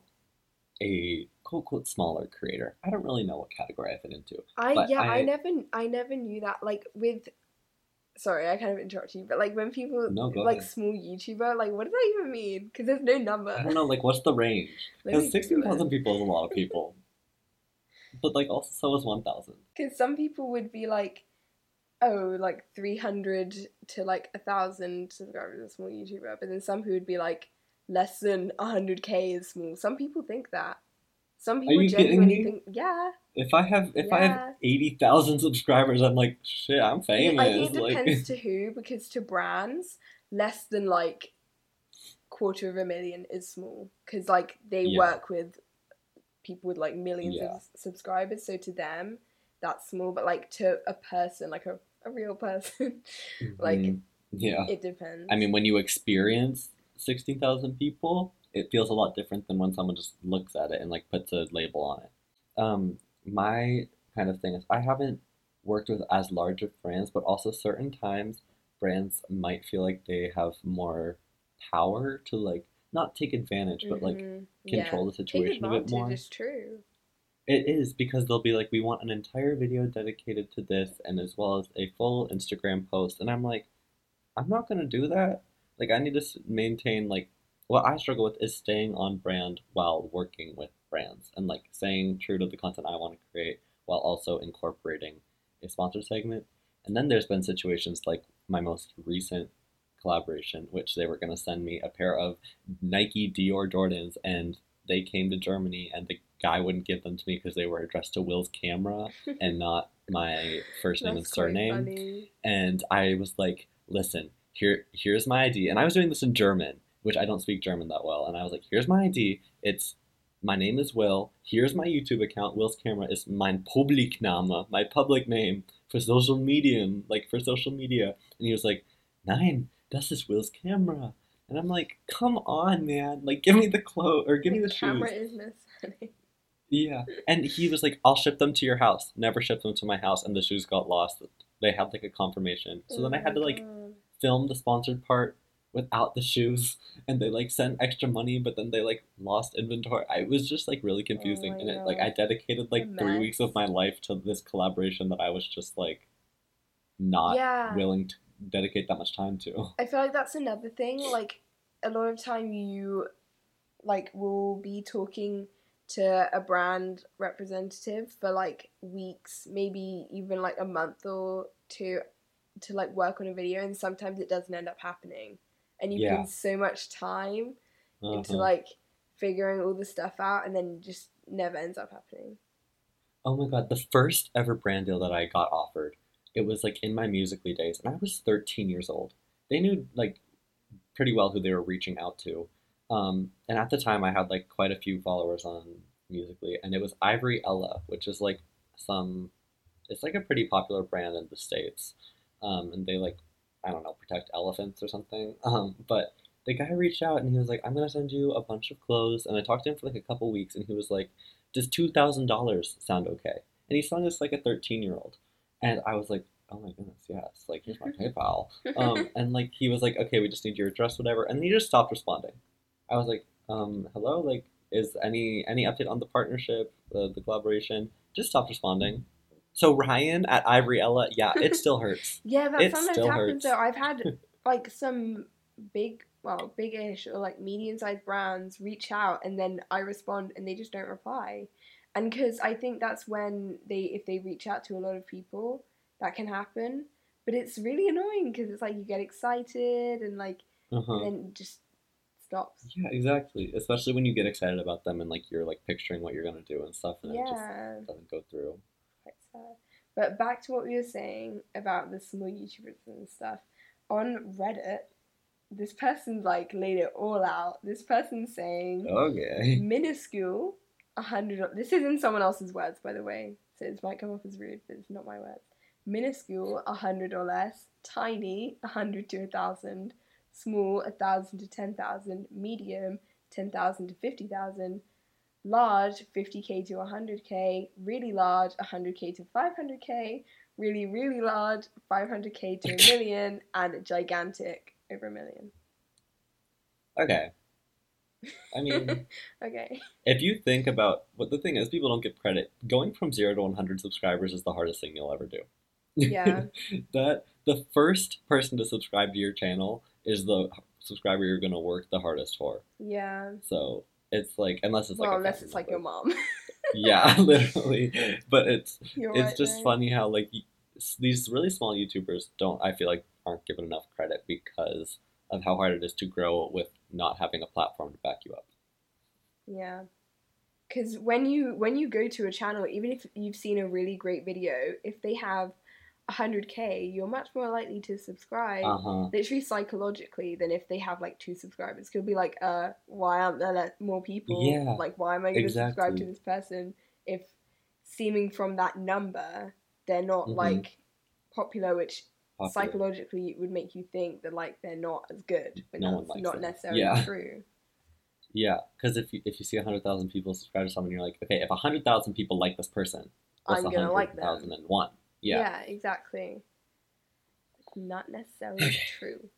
a quote quote smaller creator. I don't really know what category I fit into. i yeah I, I- never i never knew that like with sorry i kind of interrupted you but like when people No, like ahead. small youtuber like what does that even mean because there's no number I don't know, like, what's the range? Because 16,000 Google people is a lot of people. But, like, also, so is 1,000. Because some people would be like, oh, like 300 to like a 1,000 subscribers is a small YouTuber. But then some who would be like, less than 100k is small. Some people think that. Some people genuinely think, yeah. If I have if I Yeah. have 80,000 subscribers, I'm like, shit, I'm famous. I think it like, depends to who, because to brands, less than like quarter of a million is small. Because like they Yeah. work with people with like millions Yeah. of subscribers. So to them, that's small. But like to a person, like a, a real person, like mhm, yeah. it depends. I mean, when you experience 16,000 people, it feels a lot different than when someone just looks at it and like puts a label on it. Um, my kind of thing is I haven't worked with as large of brands, but also certain times brands might feel like they have more power to like not take advantage, but like Mhm. control the Take situation a bit more. is true. It is because they'll be like, we want an entire video dedicated to this, and as well as a full Instagram post. And I'm like, I'm not gonna do that. Like, I need to maintain like what I struggle with is staying on brand while working with brands and like staying true to the content I want to create while also incorporating a sponsor segment. And then there's been situations like my most recent collaboration, which they were gonna send me a pair of Nike Dior Jordans, and they came to Germany, and the guy wouldn't give them to me because they were addressed to Will's camera and not my first name and surname. funny. And I was like, "Listen, here, here's my ID," and I was doing this in German, which I don't speak German that well. And I was like, "Here's my ID. It's my name is Will. Here's my YouTube account. Will's camera is mein Publikname, my public name for social media, like for social media." And he was like, "Nein, das ist Will's camera." And I'm like, "Come on, man! Like, give me the clothes or give me the shoes." camera is. Yeah. And he was like, I'll ship them to your house. Never shipped them to my house, and the shoes got lost. They had like a confirmation. So then I had to Oh like God. film the sponsored part without the shoes, and they like sent extra money, but then they like lost inventory. I it was just like really confusing, oh my and it like I dedicated like three weeks of my life to this collaboration that I was just like not yeah. willing to dedicate that much time to. I feel like that's another thing. Like a lot of time you like will be talking to a brand representative for like weeks, maybe even like a month or two to like work on a video and sometimes it doesn't end up happening. And you Yeah. put so much time into Uh-huh. like figuring all the stuff out and then just never ends up happening. Oh my god, the first ever brand deal that I got offered, it was like in my Musical.ly days, and I was 13 years old. They knew like pretty well who they were reaching out to. Um, and at the time, I had like quite a few followers on Musical.ly, and it was Ivory Ella, which is like some, it's like a pretty popular brand in the states, um, and they like, I don't know, protect elephants or something. Um, but the guy reached out and he was like, "I'm gonna send you a bunch of clothes," and I talked to him for like a couple weeks, and he was like, "Does two thousand dollars sound okay?" And he selling this like a thirteen year old, and I was like, "Oh my goodness, yes!" Like here's my PayPal. Um, and like he was like, "Okay, we just need your address, whatever," and he just stopped responding. I was like, um, "Hello, like." Is any any update on the partnership, uh, the collaboration? Just stopped responding. So Ryan at Ivory Ella, yeah, it still hurts. yeah, that It sometimes happens hurts. though. I've had like some big, well, big-ish or like medium-sized brands reach out, and then I respond, and they just don't reply. And because I think that's when they, if they reach out to a lot of people, that can happen. But it's really annoying because it's like you get excited and like Uh-huh. and then just stops. Yeah, exactly. Especially when you get excited about them and like you're like picturing what you're gonna do and stuff, and it just doesn't go through. quite sad. But back to what we were saying about the small YouTubers and stuff. On Reddit, this person like laid it all out. This person's saying Okay. minuscule, a hundred. This is in someone else's words, by the way, so it might come off as rude, but it's not my words. Minuscule, a hundred or less. Tiny, a hundred to a thousand. Small, a thousand to ten thousand. Medium, ten thousand to fifty thousand. Large, 50k to 100k. Really large, 100k to 500k. Really, really large, 500k to a million. And gigantic, over a million. Okay. I mean, Okay. if you think about what the thing is, people don't give credit. Going from zero to 100 subscribers is the hardest thing you'll ever do. Yeah. that the first person to subscribe to your channel is the subscriber you're gonna work the hardest for. Yeah. So it's like unless it's like well, a unless it's like your mom. yeah, literally. But it's You're it's right just there. funny how like these really small YouTubers don't I feel like aren't given enough credit because of how hard it is to grow with not having a platform to back you up. Yeah. Because when you when you go to a channel, even if you've seen a really great video, if they have 100k you're much more likely to subscribe uh-huh. literally psychologically than if they have like two subscribers could be like uh why aren't there more people yeah, like why am i going to exactly. subscribe to this person if seeming from that number they're not mm-hmm. like popular which popular. psychologically would make you think that like they're not as good but no that's not them. necessarily yeah. true yeah because if you, if you see 100000 people subscribe to someone you're like okay if 100000 people like this person i'm gonna like that 1001 yeah. Yeah, exactly. Not necessarily true.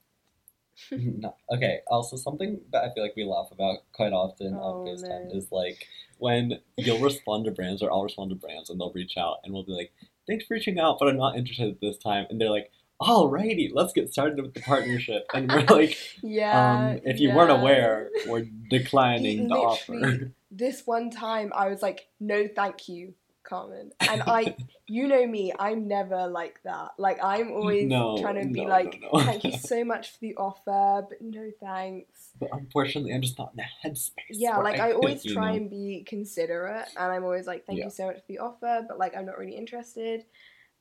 no. Okay. Also, something that I feel like we laugh about quite often oh, on FaceTime is like when you'll respond to brands or I'll respond to brands and they'll reach out and we'll be like, "Thanks for reaching out, but I'm not interested this time." And they're like, "Alrighty, let's get started with the partnership." And we're like, "Yeah." Um, if you yeah. weren't aware, we're declining the offer. This one time, I was like, "No, thank you." Carmen. And I, you know me, I'm never like that. Like, I'm always No, trying to be like, no, no. thank you so much for the offer, but no thanks. But unfortunately, I'm just not in the headspace. Yeah, like I always you try know. and be considerate, and I'm always like, "Thank Yeah. you so much for the offer," but like I'm not really interested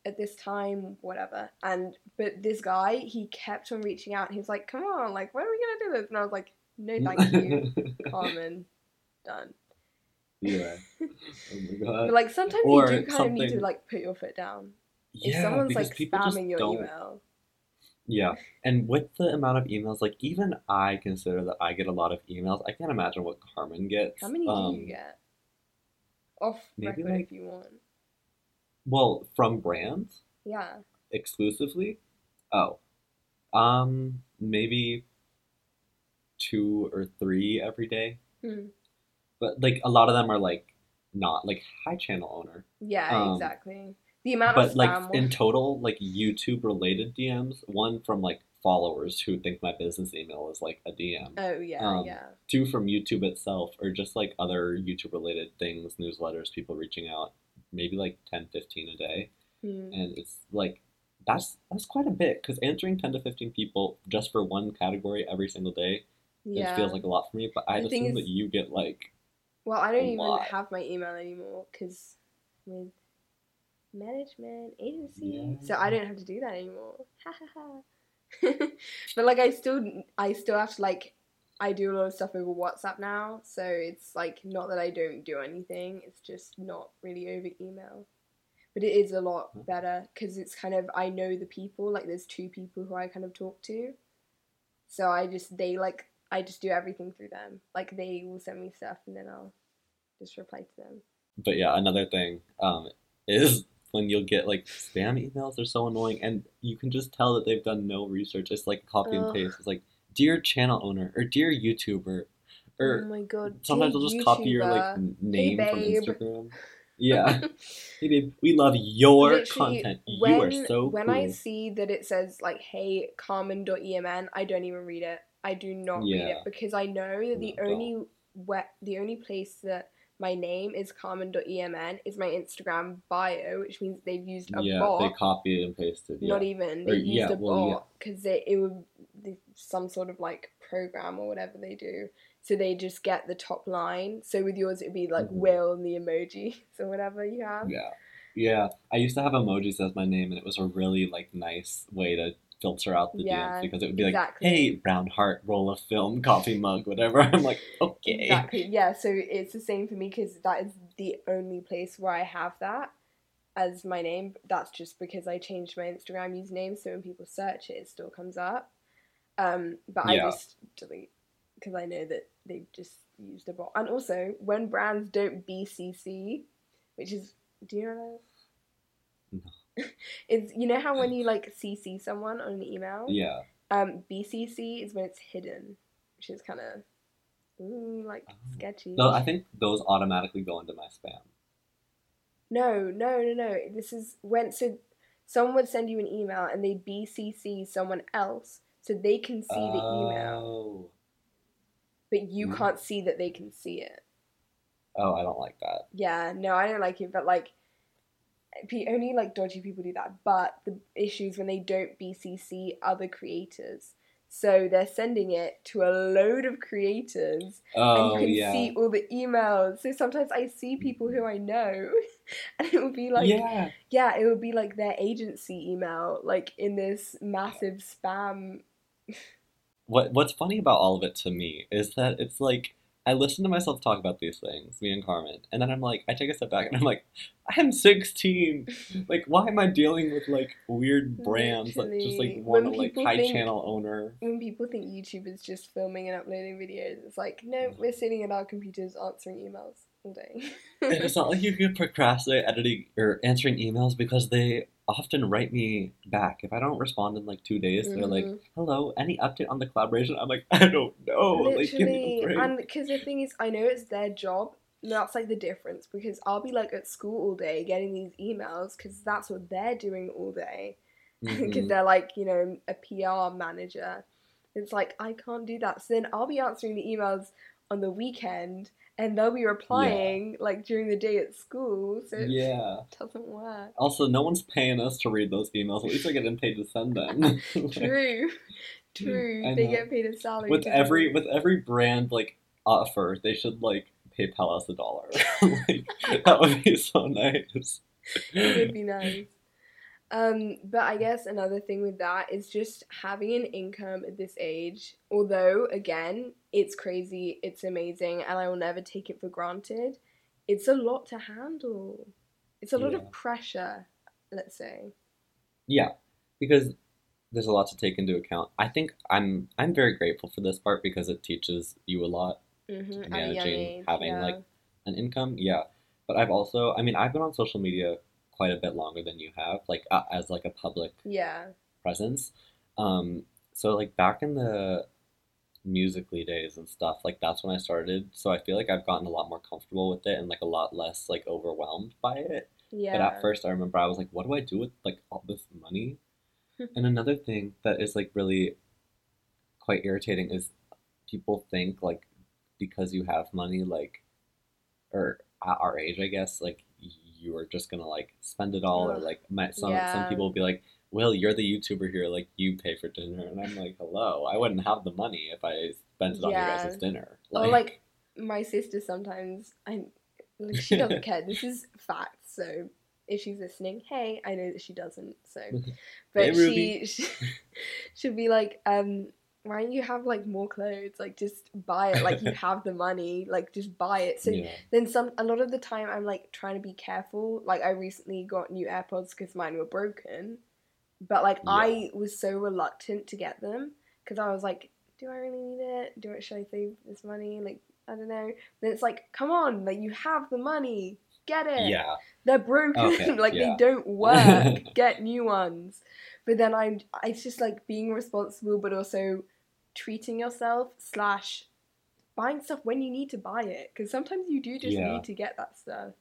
at this time, whatever. And but this guy, he kept on reaching out. and He was like, "Come on, like when are we gonna do this?" And I was like, "No, thank you, Carmen, done." Yeah. Oh my god. But like sometimes Or you do kind of need to like put your foot down. If someone's like spamming your don't. email, Yeah, and with the amount of emails, like even I consider that I get a lot of emails. I can't imagine what Carmen gets. how many um, do you get? Off maybe, record like- if you want. Well, from brands Yeah. exclusively. Oh, um, maybe two or three every day. Hmm. But like a lot of them are like not like high channel owner. Yeah, Um, exactly. The amount but of like spam. in total, like YouTube related DMs, one from like followers who think my business email is like a DM. oh yeah, um, yeah. Two from YouTube itself, or just like other YouTube related things, newsletters, people reaching out, maybe like 10, 15 a day. Hmm. And it's like that's that's quite a bit because answering 10 to 15 people just for one category every single day Yeah. it feels like a lot for me. But The assume is- that you get like well, I don't even lot. have my email anymore because with management agency, Yeah. so I don't have to do that anymore. Ha ha ha. but like I still I still have to like I do a lot of stuff over WhatsApp now, so it's like not that I don't do anything, it's just not really over email. But it is a lot Hmm. better because it's kind of I know the people, like there's two people who I kind of talk to. So I just they like I just do everything through them. Like they will send me stuff and then I'll just reply to them. But yeah, another thing um, is when you'll get like spam emails, they're so annoying, and you can just tell that they've done no research. It's like copy and paste. It's like, dear channel owner or dear YouTuber, oh or my god. sometimes dear they'll just copy your like YouTuber. name from. Instagram. Yeah, hey babe, we love your Literally, content. you when, are so when cool. I see that it says like hey carmen.emn, I don't even read it. I do not read it because I know that the No, only we- the only place that my name is carmen.emn is my Instagram bio, which means they've used a yeah, bot. they copied and pasted. Yeah. Not even they've used yeah, a well, bot because it would the- some sort of like program or whatever they do. So they just get the top line. So with yours, it'd be like Mhm. Will and the emojis or whatever you have. Yeah. Yeah. I used to have emojis as my name and it was a really like nice way to filter out the Yeah, DMs because it would be like, hey, brown heart, roll of film, coffee mug, whatever. I'm like, okay. Exactly. Yeah. So it's the same for me because that is the only place where I have that as my name. That's just because I changed my Instagram username, so when people search it, it still comes up. Um, but I Yeah. just delete because I know that they've just used a bot. And also, when brands don't BCC, which is, do you know that? No. it's you know how when you like CC someone on an email, Yeah. um, BCC is when it's hidden, which is kind of, like Oh. sketchy. No, I think those automatically go into my spam. No, no, no, no. This is when so someone would send you an email and they BCC someone else so they can see the email, Oh. but you Mm. can't see that they can see it. Oh, I don't like that. Yeah, no, I don't like it, but like only like dodgy people do that. But the issue is when they don't BCC other creators. So they're sending it to a load of creators Oh, and you oh, can yeah. see all the emails. So sometimes I see people who I know and it would be like yeah. Yeah, it would be like their agency email, like in this massive spam. What What's funny about all of it to me is that it's like I listen to myself talk about these things, me and Carmen, and then I'm like, I take a step back and I'm like, I'm 16. Like, why am I dealing with like weird brands that just like want to like high think- channel owner? When people think YouTube is just filming and uploading videos, it's like, no, mm. we're sitting at our computers answering emails all day. It's not like you can procrastinate editing or answering emails because they often write me back. If I don't respond in like two days, they're like, Mhm. "Hello, any update on the collaboration?" I'm like, "I don't know." Like, Literally, break. and because the thing is, I know it's their job. and That's like the difference because I'll be like at school all day getting these emails because that's what they're doing all day. because Mhm. they're like you know a PR manager. It's like I can't do that. So then I'll be answering the emails on the weekend, and they'll be replying like during the day at school. So it Yeah. doesn't work. Also, no one's paying us to read those emails. At least we're getting paid to send them. True, true. I They know. get paid a salary. with every with every brand like offer, they should like PayPal us a dollar. like, that would be so nice. It would be nice. Um, but I guess another thing with that is just having an income at this age. Although, again, it's crazy, it's amazing, and I will never take it for granted. It's a lot to handle. It's a lot Yeah. of pressure, let's say. Yeah, because there's a lot to take into account. I think I'm I'm very grateful for this part because it teaches you a lot Mm-hmm. Managing age, having yeah. like an income. Yeah, but I've also I mean I've been on social media quite a bit longer than you have, like uh, as like a public yeah, presence. Um, so like back in the Musical.ly days and stuff, like that's when I started. So I feel like I've gotten a lot more comfortable with it and like a lot less like overwhelmed by it. yeah. But at first I remember I was like, what do I do with like all this money? and another thing that is like really quite irritating is people think like because you have money like or at our age I guess like you are just gonna like spend it all or like my, some some people will be like Will you're the YouTuber here like you pay for dinner. And I'm like hello I wouldn't have the money if I spent it on your guys' dinner. Or like my sister sometimes, I like she doesn't care. This is fact, so if she's listening, hey, I know that she doesn't, so. But Ruby. she, she should be like, um, why don't you have like more clothes? Like just buy it. Like you have the money. Like just buy it. So yeah. then some a lot of the time I'm like trying to be careful. Like I recently got new AirPods because mine were broken, but like Yeah. I was so reluctant to get them because I was like, do I really need it? Do I should I save this money? Like I don't know. Then it's like, come on, like you have the money, get it. Yeah. They're broken. Okay, like yeah. they don't work. Get new ones. But then I'm. It's just like being responsible, but also treating yourself slash buying stuff when you need to buy it. Because sometimes you do just Yeah. need to get that stuff.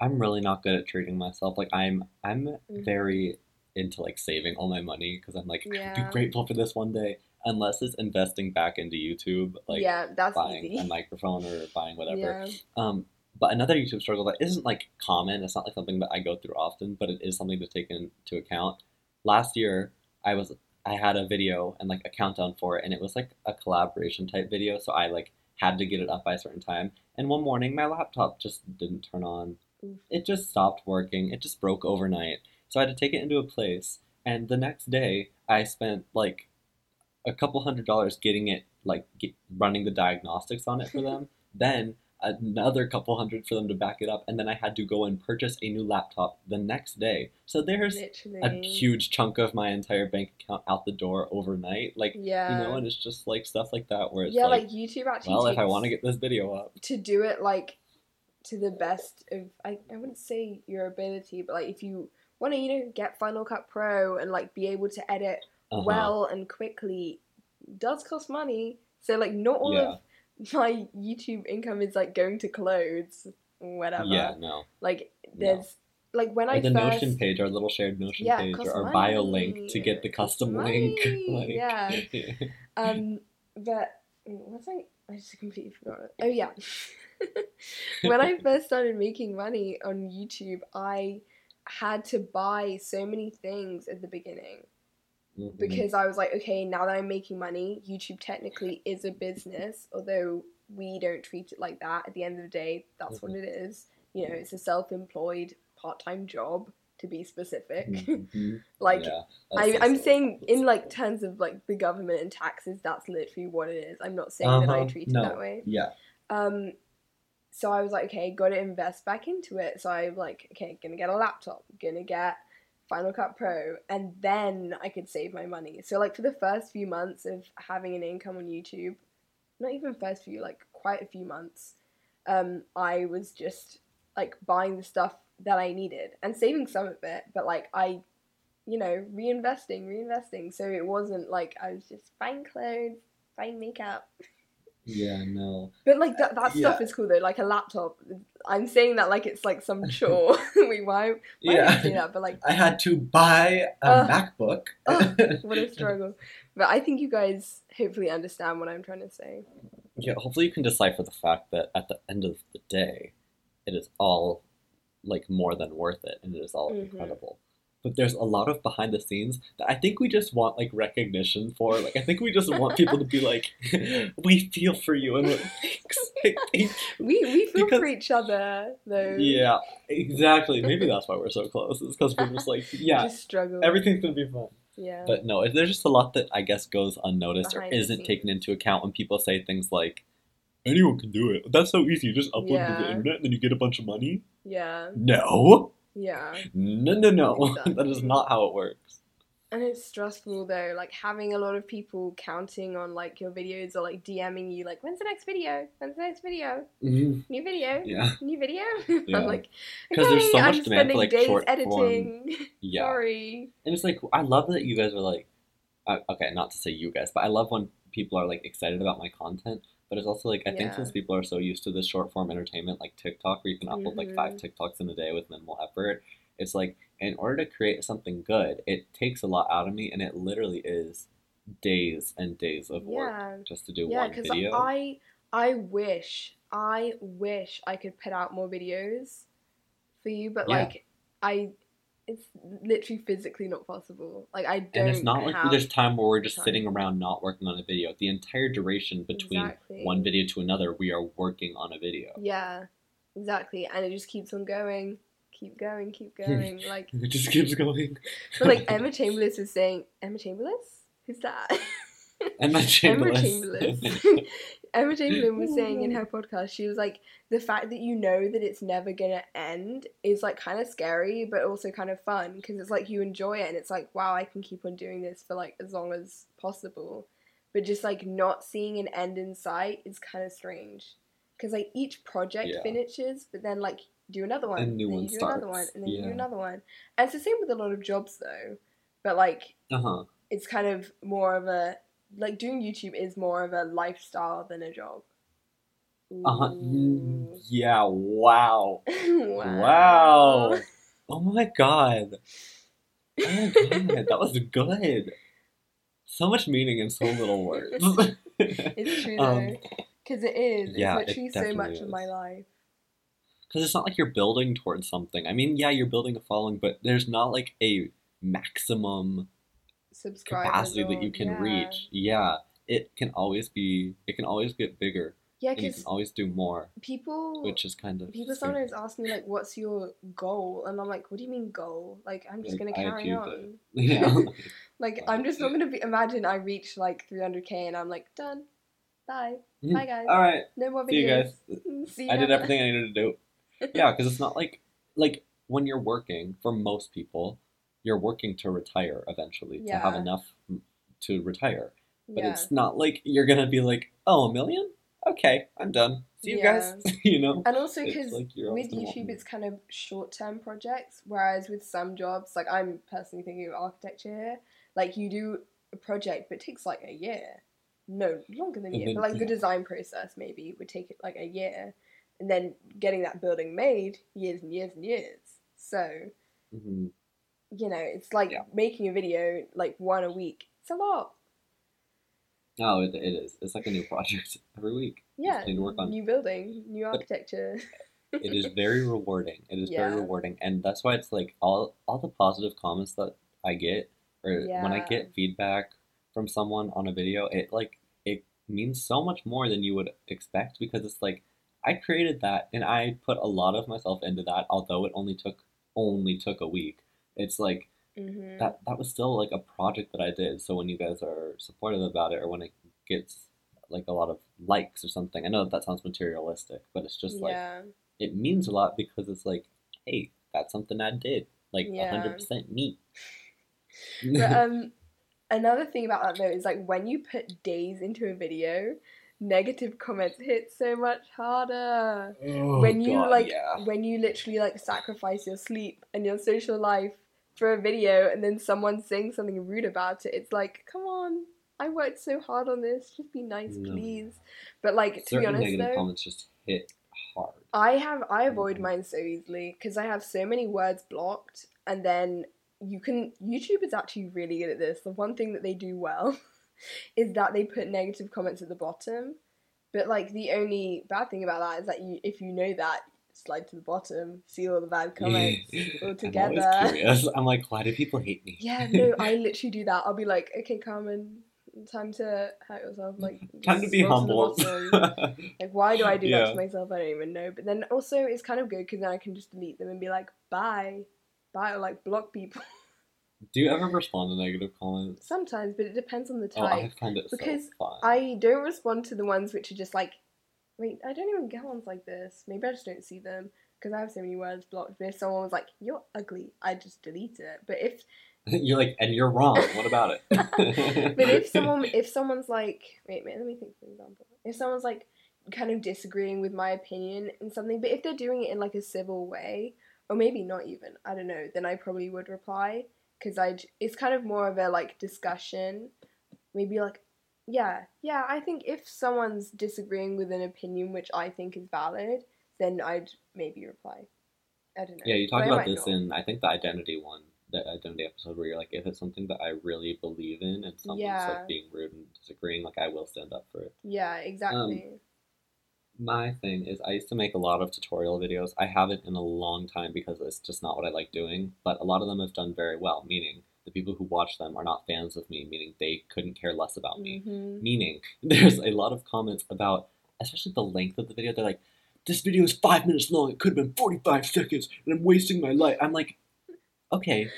I'm really not good at treating myself. Like I'm I'm Mhm. very into like saving all my money because I'm like I'll Yeah. be grateful for this one day. Unless it's investing back into YouTube, like yeah, that's buying easy. a microphone or buying whatever. Yeah. Um, but another YouTube struggle that isn't like common. It's not like something that I go through often, but it is something to take into account. Last year, I was I had a video and like a countdown for it, and it was like a collaboration type video. So I like had to get it up by a certain time. And one morning, my laptop just didn't turn on. Oof. It just stopped working. It just broke overnight. So I had to take it into a place. And the next day, I spent like a couple hundred dollars getting it like get, running the diagnostics on it for them. then another couple hundred for them to back it up, and then I had to go and purchase a new laptop the next day. So there's Literally. a huge chunk of my entire bank account out the door overnight. Like Yeah. you know, and it's just like stuff like that where it's yeah, like, like, YouTube actually. well, if I want to get this video up, to do it like to the best of I, I wouldn't say your ability, but like if you want to, you know, get Final Cut Pro and like be able to edit uh-huh. well and quickly does cost money. So like not all Yeah. of my YouTube income is like going to clothes whatever. yeah, no. Like No. there's like when I the first Notion page, our little shared Notion Yeah, page, or our bio link to get the custom link. like, yeah. Um, but what was I? I just completely forgot. It. Oh yeah, when I first started making money on YouTube, I had to buy so many things at the beginning Mhm. because I was like, okay, now that I'm making money, YouTube technically is a business, although we don't treat it like that. At the end of the day, that's what it is. You know, it's a self-employed part-time job to be specific. Mhm. like Yeah, I, I'm saying in like terms of like the government and taxes, that's literally what it is. I'm not saying that I Uh-huh, treat it that way. Yeah. Um, so I was like, okay, got to invest back into it. So I'm like, okay, gonna get a laptop, gonna get Final Cut Pro, and then I could save my money. So like for the first few months of having an income on YouTube, not even first few, like quite a few months, um, I was just like buying the stuff that I needed and saving some of it, but like I, you know, reinvesting, reinvesting. So it wasn't like I was just buying clothes, buying makeup. Yeah, no. But like that, that stuff Yeah. is cool though. Like a laptop. I'm saying that like it's like some chore. Wait, why? Why did I say Yeah. that? But like, I had to buy a Uh, MacBook. oh, what a struggle. But I think you guys hopefully understand what I'm trying to say. Yeah, hopefully you can decipher the fact that at the end of the day, it is all like more than worth it and it is all Mhm. incredible. But there's a lot of behind the scenes that I think we just want like recognition for. Like I think we just want people to be like, we feel for you and thanks. We we feel Because- for each other though. Yeah, exactly. Maybe that's why we're so close. It's because we're just like, yeah, Just struggle. everything's gonna be fun. Yeah. But no, there's just a lot that I guess goes unnoticed Behind or isn't taken into account when people say things like, anyone can do it. That's so easy. You just upload to the internet and then you get a bunch of money. yeah. No, Yeah. no, no, no. that is not how it works. And it's stressful though, like having a lot of people counting on like your videos or like DMing you like, when's the next video? When's the next video? New video? Yeah, New video? Yeah. I'm like, 'Cause there's so "Okay, much I'm demand for, spending like, days short form- editing. yeah. Sorry. And it's like I love that you guys are like, uh, okay, not to say you guys, but I love when people are like excited about my content. But it's also like I think since people are so used to this short form entertainment like TikTok, where you can upload like five Mm-hmm. TikToks in a day with minimal effort, it's like in order to create something good, it takes a lot out of me, and it literally is days and days of work Yeah. just to do one video. Yeah, one because video. I I wish I wish I could put out more videos for you, but Yeah. like I it's literally physically not possible. Like I don't and it's not like there's time where we're just time. sitting around not working on a video. The entire duration between Exactly. one video to another, we are working on a video. Yeah, exactly. And it just keeps on going, keep going, keep going. Like, It just keeps going. but like Emma Chamberlain is saying, Emma Chamberlain, who's that? Emma Chamberlain. Emma Chamberlain. Emma Chamberlain was saying in her podcast, she was like, the fact that you know that it's never gonna end is like kind of scary, but also kind of fun because it's like you enjoy it and it's like, wow, I can keep on doing this for like as long as possible. But just like not seeing an end in sight is kind of strange because like each project Yeah. finishes, but then like do another one, new and then one you do another one, and then you do another one. And it's the same with a lot of jobs though, but like Uh huh. it's kind of more of a like doing YouTube is more of a lifestyle than a job. Uh Yeah. Wow. wow. Wow. Oh my god. Oh my god. That was good. So much meaning in so little words. It's true though, Um, because it is. yeah, it's it so much definitely of my life. Because it's not like you're building towards something. I mean, yeah, you're building a following, but there's not like a maximum Subscribers capacity that you can yeah. reach. Yeah, it can always be. It can always get bigger, Yeah, and you because can always do more, people which is kind of. people scary. sometimes ask me like, "What's your goal?" And I'm like, "What do you mean goal? Like, I'm just Like, gonna carry on." it. Yeah. Like, I'm just not gonna be. Imagine I reach like 300k and I'm like, done. Bye. Mm-hmm. Bye, guys. All right. No more videos. See you guys. See you I did everything I needed to do. Yeah, because it's not like like when you're working. For most people, you're working to retire eventually to have enough to retire. But yeah. it's not like you're gonna be like, oh, a million? Okay, I'm done. See you guys. you know. And also because like with YouTube, it's kind of short-term projects, whereas with some jobs, like I'm personally thinking of architecture like you do a project, but it takes like a year. No, longer than a year. then- But like the design process maybe would take it like a year, and then getting that building made years and years and years. So Mhm. You know, it's like Yeah. making a video like one a week. It's a lot. No, it, it is. It's like a new project every week. Yeah, to work on. new building, new architecture. it is very rewarding. It is Yeah. very rewarding, and that's why it's like all all the positive comments that I get, or when I get feedback from someone on a video, it like it means so much more than you would expect because it's like I created that and I put a lot of myself into that, although it only took only took a week. It's like hmm that that was still like a project that I did. So when you guys are supportive about it, or when it gets like a lot of likes or something, I know that, that sounds materialistic, but it's just like it means a lot because it's like, hey, that's something I did. Like a Yeah. hundred percent me. But um, another thing about that though is like when you put days into a video, negative comments hit so much harder. Oh, when you God, like, yeah. when you literally like sacrifice your sleep and your social life for a video, and then someone saying something rude about it, it's like, come on. I worked so hard on this. Just be nice, No. please. But like to be honest, negative though, comments just hit hard. I have I avoid mine so easily because I have so many words blocked, and then you can YouTube is actually really good at this. The one thing that they do well is that they put negative comments at the bottom, but like the only bad thing about that is that you if you know that slide to the bottom, see all the bad comments all I'm together. curious. I'm like, why do people hate me? Yeah, no, I literally do that. I'll be like, okay, Carmen, time to hurt yourself. Like, Time to be to humble. Like, why do I do that to myself? I don't even know. But then also, it's kind of good because then I can just delete them and be like, bye. Bye, or like block people. do you ever respond to negative comments? Sometimes, but it depends on the Oh, I type. find it Because so. I don't respond to the ones which are just like, wait, I don't even get ones like this. Maybe I just don't see them because I have so many words blocked. But if someone was like, you're ugly, I just delete it. But if you're like, and you're wrong. What about it? but if someone if someone's like wait wait let me think for example if someone's like kind of disagreeing with my opinion in something but if they're doing it in like a civil way or maybe not even i don't know then i probably would reply because i it's kind of more of a like discussion maybe like yeah yeah i think if someone's disagreeing with an opinion which i think is valid then i'd maybe reply i don't know Yeah, you talked about this not. in I think the identity one, the identity episode where you're like, if it's something that I really believe in and someone's Yeah. like being rude and disagreeing, like I will stand up for it. yeah um, exactly My thing is I used to make a lot of tutorial videos. I haven't in a long time because it's just not what I like doing, but a lot of them have done very well, meaning the people who watch them are not fans of me, meaning they couldn't care less about me. hmm Meaning there's a lot of comments about especially the length of the video. They're like, this video is five minutes long. It could have been 45 seconds, and I'm wasting my life. I'm like, okay,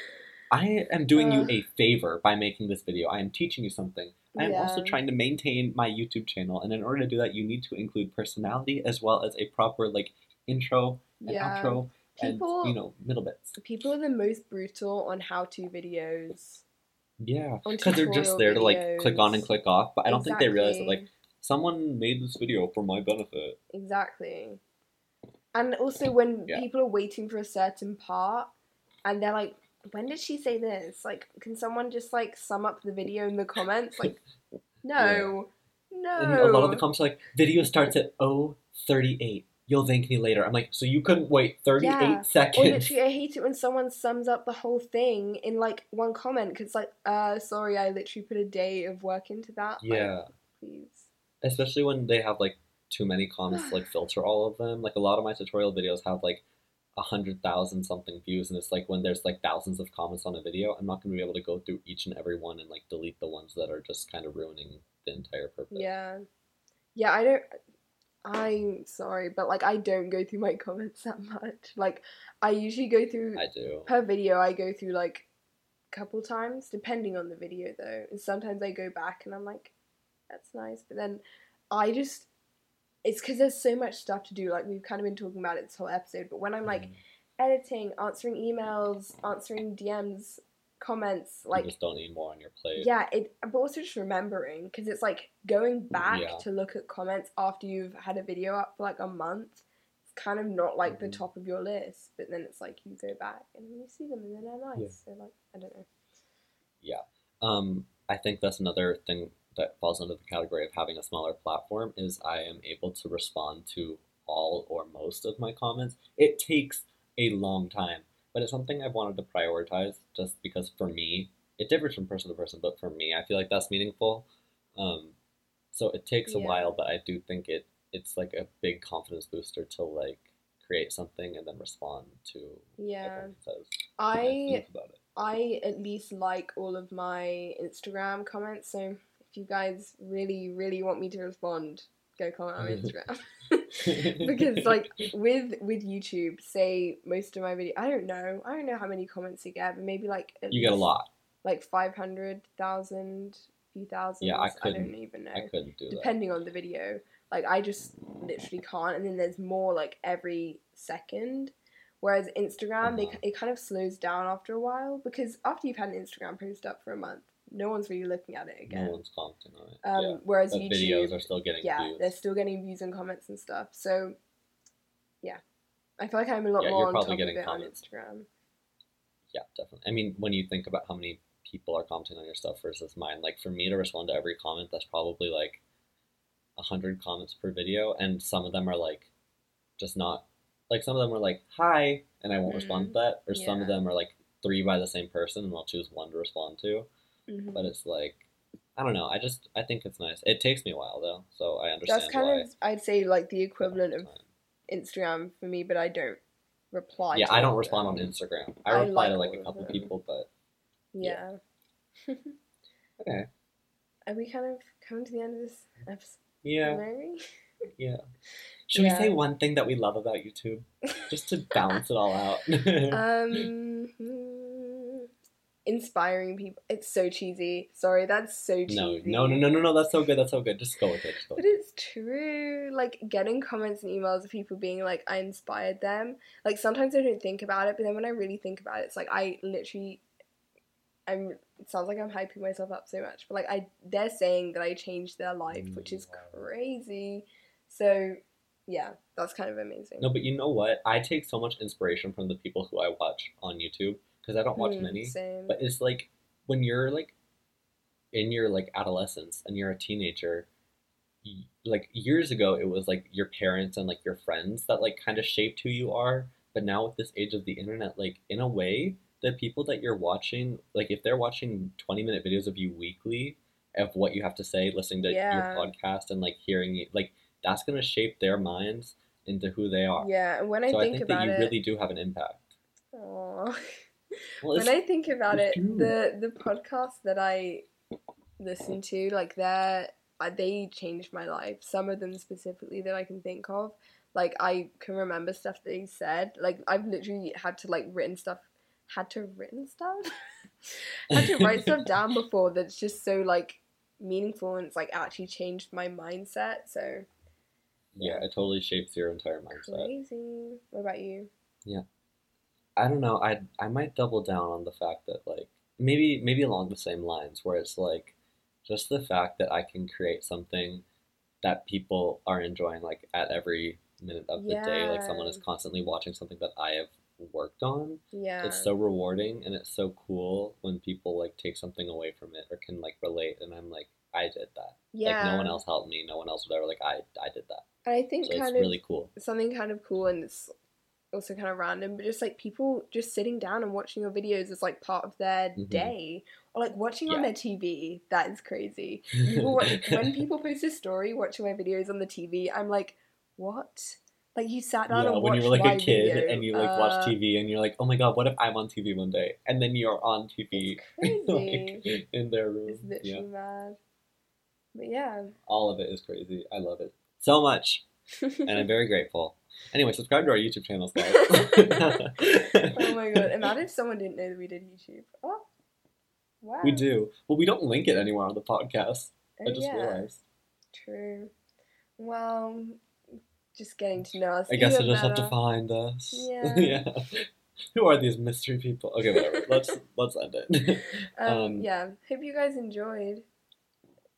I am doing you Uh. a favor by making this video. I am teaching you something. I am also trying to maintain my YouTube channel, and in order to do that, you need to include personality as well as a proper like intro and Yeah. outro People- and you know middle bits. People are the most brutal on how-to videos. Yeah, because they're just there to like click on and click off, but I don't think they realize that like someone made this video for my benefit. Exactly. And also when Yeah. people are waiting for a certain part and they're like, when did she say this? Like, can someone just like sum up the video in the comments? Like, no. No. And a lot of the comments are like, video starts at 038. You'll thank me later. I'm like, so you couldn't wait 38 Yeah. Or seconds? literally, I hate it when someone sums up the whole thing in like one comment because, like, uh, sorry, I literally put a day of work into that. Like, Yeah. please. Especially when they have like too many comments to like filter all of them. Like a lot of my tutorial videos have like a hundred thousand something views, and it's like when there's like thousands of comments on a video, I'm not gonna be able to go through each and every one and like delete the ones that are just kind of ruining the entire purpose. Yeah. Yeah, I don't. I'm sorry, but like, I don't go through my comments that much. Like, I usually go through I do. per video. I go through like a couple times, depending on the video though. And sometimes I go back and I'm like, that's nice. But then I just, it's because there's so much stuff to do. Like we've kind of been talking about it this whole episode. But when I'm like Mm, editing, answering emails, answering DMs, comments, you like just don't need more on your plate. yeah, it. But also just remembering because it's like going back Yeah. to look at comments after you've had a video up for like a month. It's kind of not like the Mhm. top of your list, but then it's like you go back and you see them and then they're nice. Yeah. So like I don't know. Yeah. Um, I think that's another thing that falls under the category of having a smaller platform is I am able to respond to all or most of my comments. It takes a long time, but it's something I've wanted to prioritize just because for me, it differs from person to person, but for me, I feel like that's meaningful. Um, so it takes a Yeah. while, but I do think it it's like a big confidence booster to like create something and then respond to Yeah, says I things about it. I at least like all of my Instagram comments. So if you guys really really want me to respond, go comment on Instagram. because like with with YouTube, say most of my video, I don't know, I don't know how many comments you get, but maybe like you get a lot. like five hundred thousand, few thousand. Yeah, I I don't couldn't- even know. I couldn't do that. Depending on the video, like I just literally can't. And then there's more like every second. Whereas Instagram, they Uh-huh. it kind of slows down after a while because after you've had an Instagram post up for a month, no one's really looking at it again. No one's commenting on it. Um, yeah. Whereas But YouTube, videos are still getting yeah, views. they're still getting views and comments and stuff. So, yeah, I feel like I'm a lot Yeah, more on top of it comments. on Instagram. Yeah, definitely. I mean, when you think about how many people are commenting on your stuff versus mine, like for me to respond to every comment, that's probably like a hundred comments per video, and some of them are like just not like some of them are like hi, and I won't respond to that, or some of them are like three by the same person, and I'll choose one to respond to. Mhm. But it's like I don't know. I just I think it's nice. It takes me a while though, so I understand That's kind of I'd say like the equivalent of. Instagram for me, but I don't reply. yeah, I don't of respond on. Instagram. I I reply like to like a couple them. people, but Yeah. okay. Are we kind of coming to the end of this episode? Yeah, Maybe. yeah. Should we say one thing that we love about YouTube, just to balance it all out? um, hmm, inspiring people. It's so cheesy. Sorry, that's so cheesy. no, no, no, no, no, no. That's so good. That's so good. Just go with it. But it's true. Like getting comments and emails of people being like, I inspired them. Like sometimes I don't think about it, but then when I really think about it, it's like I literally I'm it sounds like I'm hyping myself up so much. But like I they're saying that I changed their life, which is Wow. crazy. So yeah, that's kind of amazing. No, but you know what? I take so much inspiration from the people who I watch on YouTube because I don't watch Hmm, many. Same. But it's like when you're like in your like adolescence and you're a teenager, y- like years ago it was like your parents and like your friends that like kind of shaped who you are. But now with this age of the internet, like in a way, the people that you're watching, like if they're watching 20 minute videos of you weekly of what you have to say, listening to Yeah. your podcast and like hearing you, like that's gonna shape their minds into who they are. yeah, and when I so think, I think about that you it, really do have an impact. Aw. Well, when I think about it, true. the the podcasts that I listen to, like they're uh, they changed my life. Some of them specifically that I can think of, Like I can remember stuff that he said. Like I've literally had to like written stuff, had to written stuff, had to write stuff down before that's just so like meaningful and it's like actually changed my mindset. So yeah, it totally shapes your entire mindset. crazy. What about you? I don't know. I I might double down on the fact that like maybe maybe along the same lines where it's like just the fact that I can create something that people are enjoying like at every minute of the day. Like someone is constantly watching something that I have worked on. Yeah. It's so rewarding and it's so cool when people like take something away from it or can like relate and I'm like I did that. yeah. Like no one else helped me, no one else whatever. Like I I did that. And I think So it's kind of really cool. something kind of cool and it's also kind of random, but just like people just sitting down and watching your videos is like part of their Mhm. day. Or like watching on their TV. That is crazy. People watch, when people post a story watching my videos on the TV, I'm like, what? Like you sat down yeah, and when you were like a kid video. and you like Uh, watch TV and you're like, oh my god, what if I'm on TV one day? And then you're on TV, crazy. like in their room. It's Yeah, literally mad. But yeah. all of it is crazy. I love it so much, and I'm very grateful. Anyway, subscribe to our YouTube channels, guys. oh my god. Imagine if someone didn't know that we did YouTube. Oh. Wow. we do. Well, we don't link it anywhere on the podcast. Oh, I just yeah. realized. True. Well, just getting to know us. I guess even you'll just have to find us. Yeah. Who are these mystery people? Okay, whatever. let's let's end it. Um, um, yeah. Hope you guys enjoyed.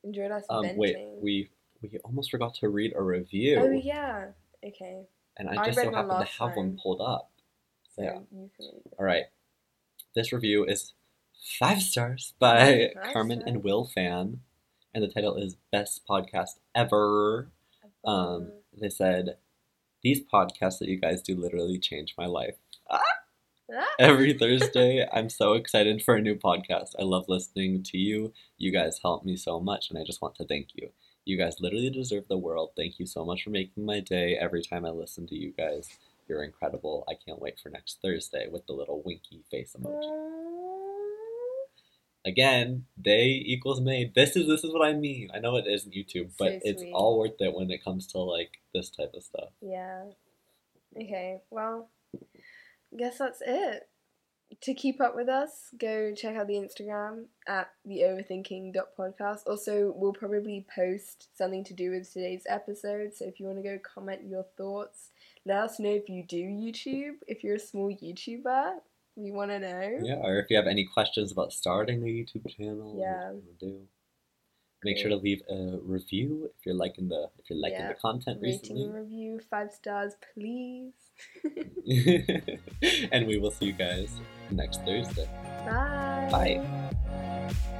Enjoyed us um, venting. wait, we we almost forgot to read a review. Oh yeah. Okay. And I I just so happen to have one pulled up. So Yeah. you can read it. All right. This review is five stars by Five Carmen and. Will Fan, and the title is Best Podcast Ever. Um, they said, These podcasts that you guys do literally change my life. Ah! Every Thursday, I'm so excited for a new podcast. I love listening to you. You guys help me so much, and I just want to thank you. You guys literally deserve the world. Thank you so much for making my day every time I listen to you guys. You're incredible. I can't wait for next Thursday with the little winky face emoji. Again, day equals made. This is this is what I mean. I know it isn't YouTube, but So it's all worth it when it comes to like this type of stuff. Yeah. Okay, well, guess that's it. To keep up with us, go check out the Instagram at the overthinking.podcast. Also, we'll probably post something to do with today's episode. So if you want to go comment your thoughts, let us know if you do YouTube. If you're a small YouTuber, we want to know. Yeah, or if you have any questions about starting a YouTube channel, Yeah. what you wanna do. Make sure to leave a review if you're liking the if you're liking Yeah. the content Rating recently. review, five stars, please. and we will see you guys next Thursday. Bye. Bye.